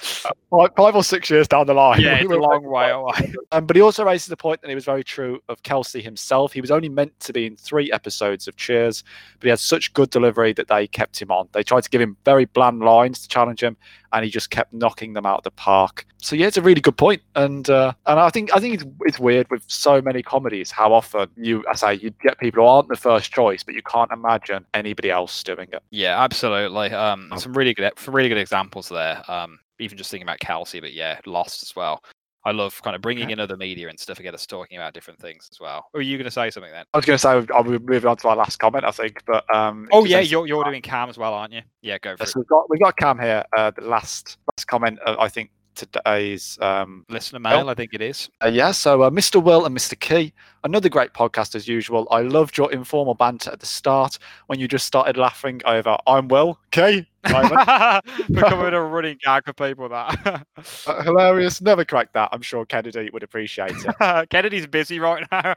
five, five or six years down the line. yeah, it's a long make way away. Um, but he also raises the point that it was very true of Kelsey himself. He was only meant to be in three episodes of Cheers, but he had such good delivery that they kept him on. They tried to give him very bland lines to challenge him, and he just kept knocking them out of the park. So yeah, it's a really good point, and uh, and I think I think it's, it's weird with so many comedies how often you I say you get people who aren't the first choice, but you can't imagine anybody else doing it. Yeah, absolutely. Um, some really good, some really good examples there. Um, even just thinking about Kelsey, but yeah, Lost as well. I love kind of bringing in other media and stuff to get us talking about different things as well. Or are you going to say something then? I was going to say I'll be moving on to our last comment, I think, but um, Oh yeah, you're you're doing Cam as well, aren't you? Yeah, go for it. we've got we've got Cam here. Uh, the last last comment, uh, I think today's um, Listener mail, I think it is. uh, yeah. So uh, Mr. Will and Mr. Key, another great podcast as usual. I loved your informal banter at the start when you just started laughing over "I'm Will Key." Becoming a running gag for people that. Uh, hilarious. Never cracked that. I'm sure Kennedy would appreciate it. Kennedy's busy right now.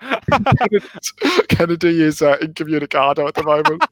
Kennedy is uh, incommunicado at the moment.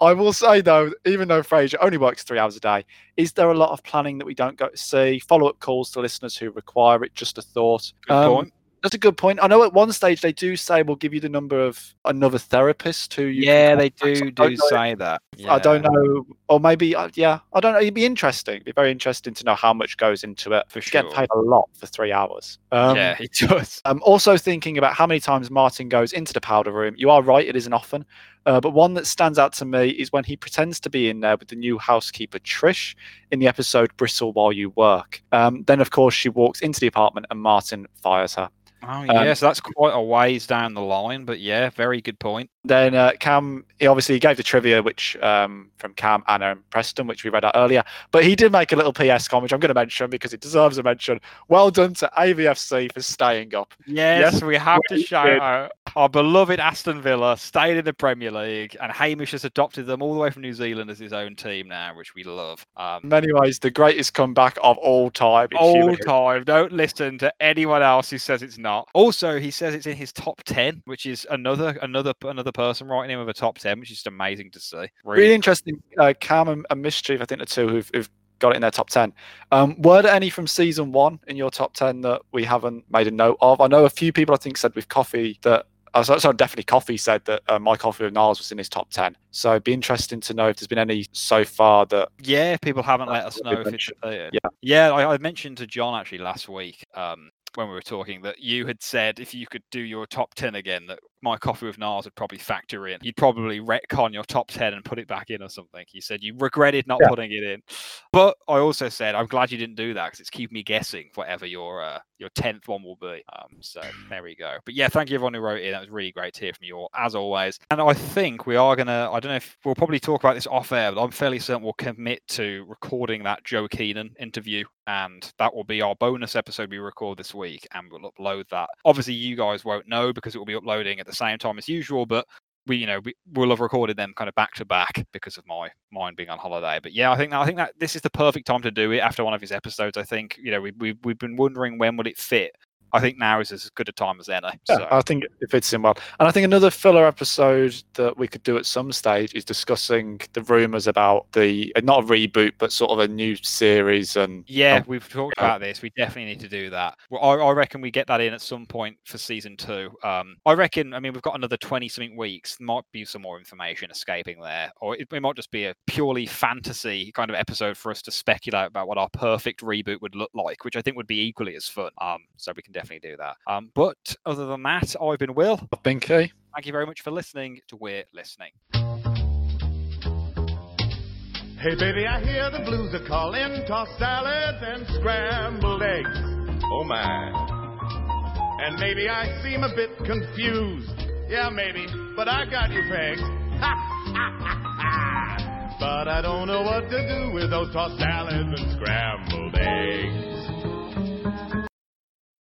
I will say though, even though Frasier only works three hours a day, is there a lot of planning that we don't go to see? Follow up calls to listeners who require it. Just a thought. Good Um, point. That's a good point. I know at one stage they do say we'll give you the number of another therapist who you. Yeah, they do do don't know- say that. I don't know, or maybe uh, yeah, I don't know. It'd be interesting. It'd be very interesting to know how much goes into it. For You get paid a lot for three hours. Um, yeah, it does. I'm also thinking about how many times Martin goes into the powder room. You are right; it isn't often. Uh, but one that stands out to me is when he pretends to be in there with the new housekeeper Trish in the episode "Bristle While You Work." Um, then, of course, she walks into the apartment and Martin fires her. Oh yeah, so that's quite a ways down the line, but yeah, very good point. Then uh, Cam, he obviously gave the trivia, which um, from Cam, Anna, and Preston, which we read out earlier. But he did make a little PS comment, which I'm going to mention because it deserves a mention. Well done to AVFC for staying up. Yes, we have to shout did. out our beloved Aston Villa stayed in the Premier League, and Hamish has adopted them all the way from New Zealand as his own team now, which we love. Um, In many ways, the greatest comeback of all time. human all time. Don't listen to anyone else who says it's not. Also, he says it's in his top ten, which is another another another person writing him with a top ten, which is just amazing to see. Really interesting. Uh, Cam and, and Mischief, I think the two who've, who've got it in their top 10. Um, were there any from season one in your top 10 that we haven't made a note of? I know a few people, I think, said with coffee that Oh, so, so definitely Coffee said that uh, my coffee with Niles was in his top ten. So it'd be interesting to know if there's been any so far that Yeah, people haven't let us know if it's. Uh, Yeah. yeah, I, I mentioned to John actually last week um, when we were talking that you had said if you could do your top ten again, that my coffee with Niles would probably factor in. You'd probably retcon your top ten and put it back in or something. You said you regretted not Yeah. putting it in, but I also said I'm glad you didn't do that because it's keeping me guessing whatever your uh, your tenth one will be. Um, so there we go. But yeah, thank you everyone who wrote in. That was really great to hear from you all as always. And I think we are gonna. I don't know if we'll probably talk about this off air, but I'm fairly certain we'll commit to recording that Joe Keenan interview, and that will be our bonus episode we record this week, and we'll upload that. Obviously, you guys won't know because it will be uploading at the same time as usual, but we you know we will have recorded them kind of back to back because of my mind being on holiday. But yeah i think that i think that this is the perfect time to do it after one of his episodes i think. You know we, we, we've been wondering when would it fit i think now is as good a time as any Yeah, so I think it fits in well. And I think another filler episode that we could do at some stage is discussing the rumours about the not a reboot, but sort of a new series. And Yeah, Um, we've talked yeah. about this. We definitely need to do that. Well, I, I reckon we get that in at some point for season two. Um, I reckon. I mean, we've got another twenty something weeks. There might be some more information escaping there, or it, it might just be a purely fantasy kind of episode for us to speculate about what our perfect reboot would look like, which I think would be equally as fun. Um, so we can definitely do that. Um, but other than that, I've been Will. I've been key. Thank you very much for listening to We're Listening. Hey baby, I hear the blues are calling, tossed salads and scrambled eggs. Oh my. And maybe I seem a bit confused. Yeah, maybe, but I got you pegged. but I don't know what to do with those tossed salads and scrambled eggs.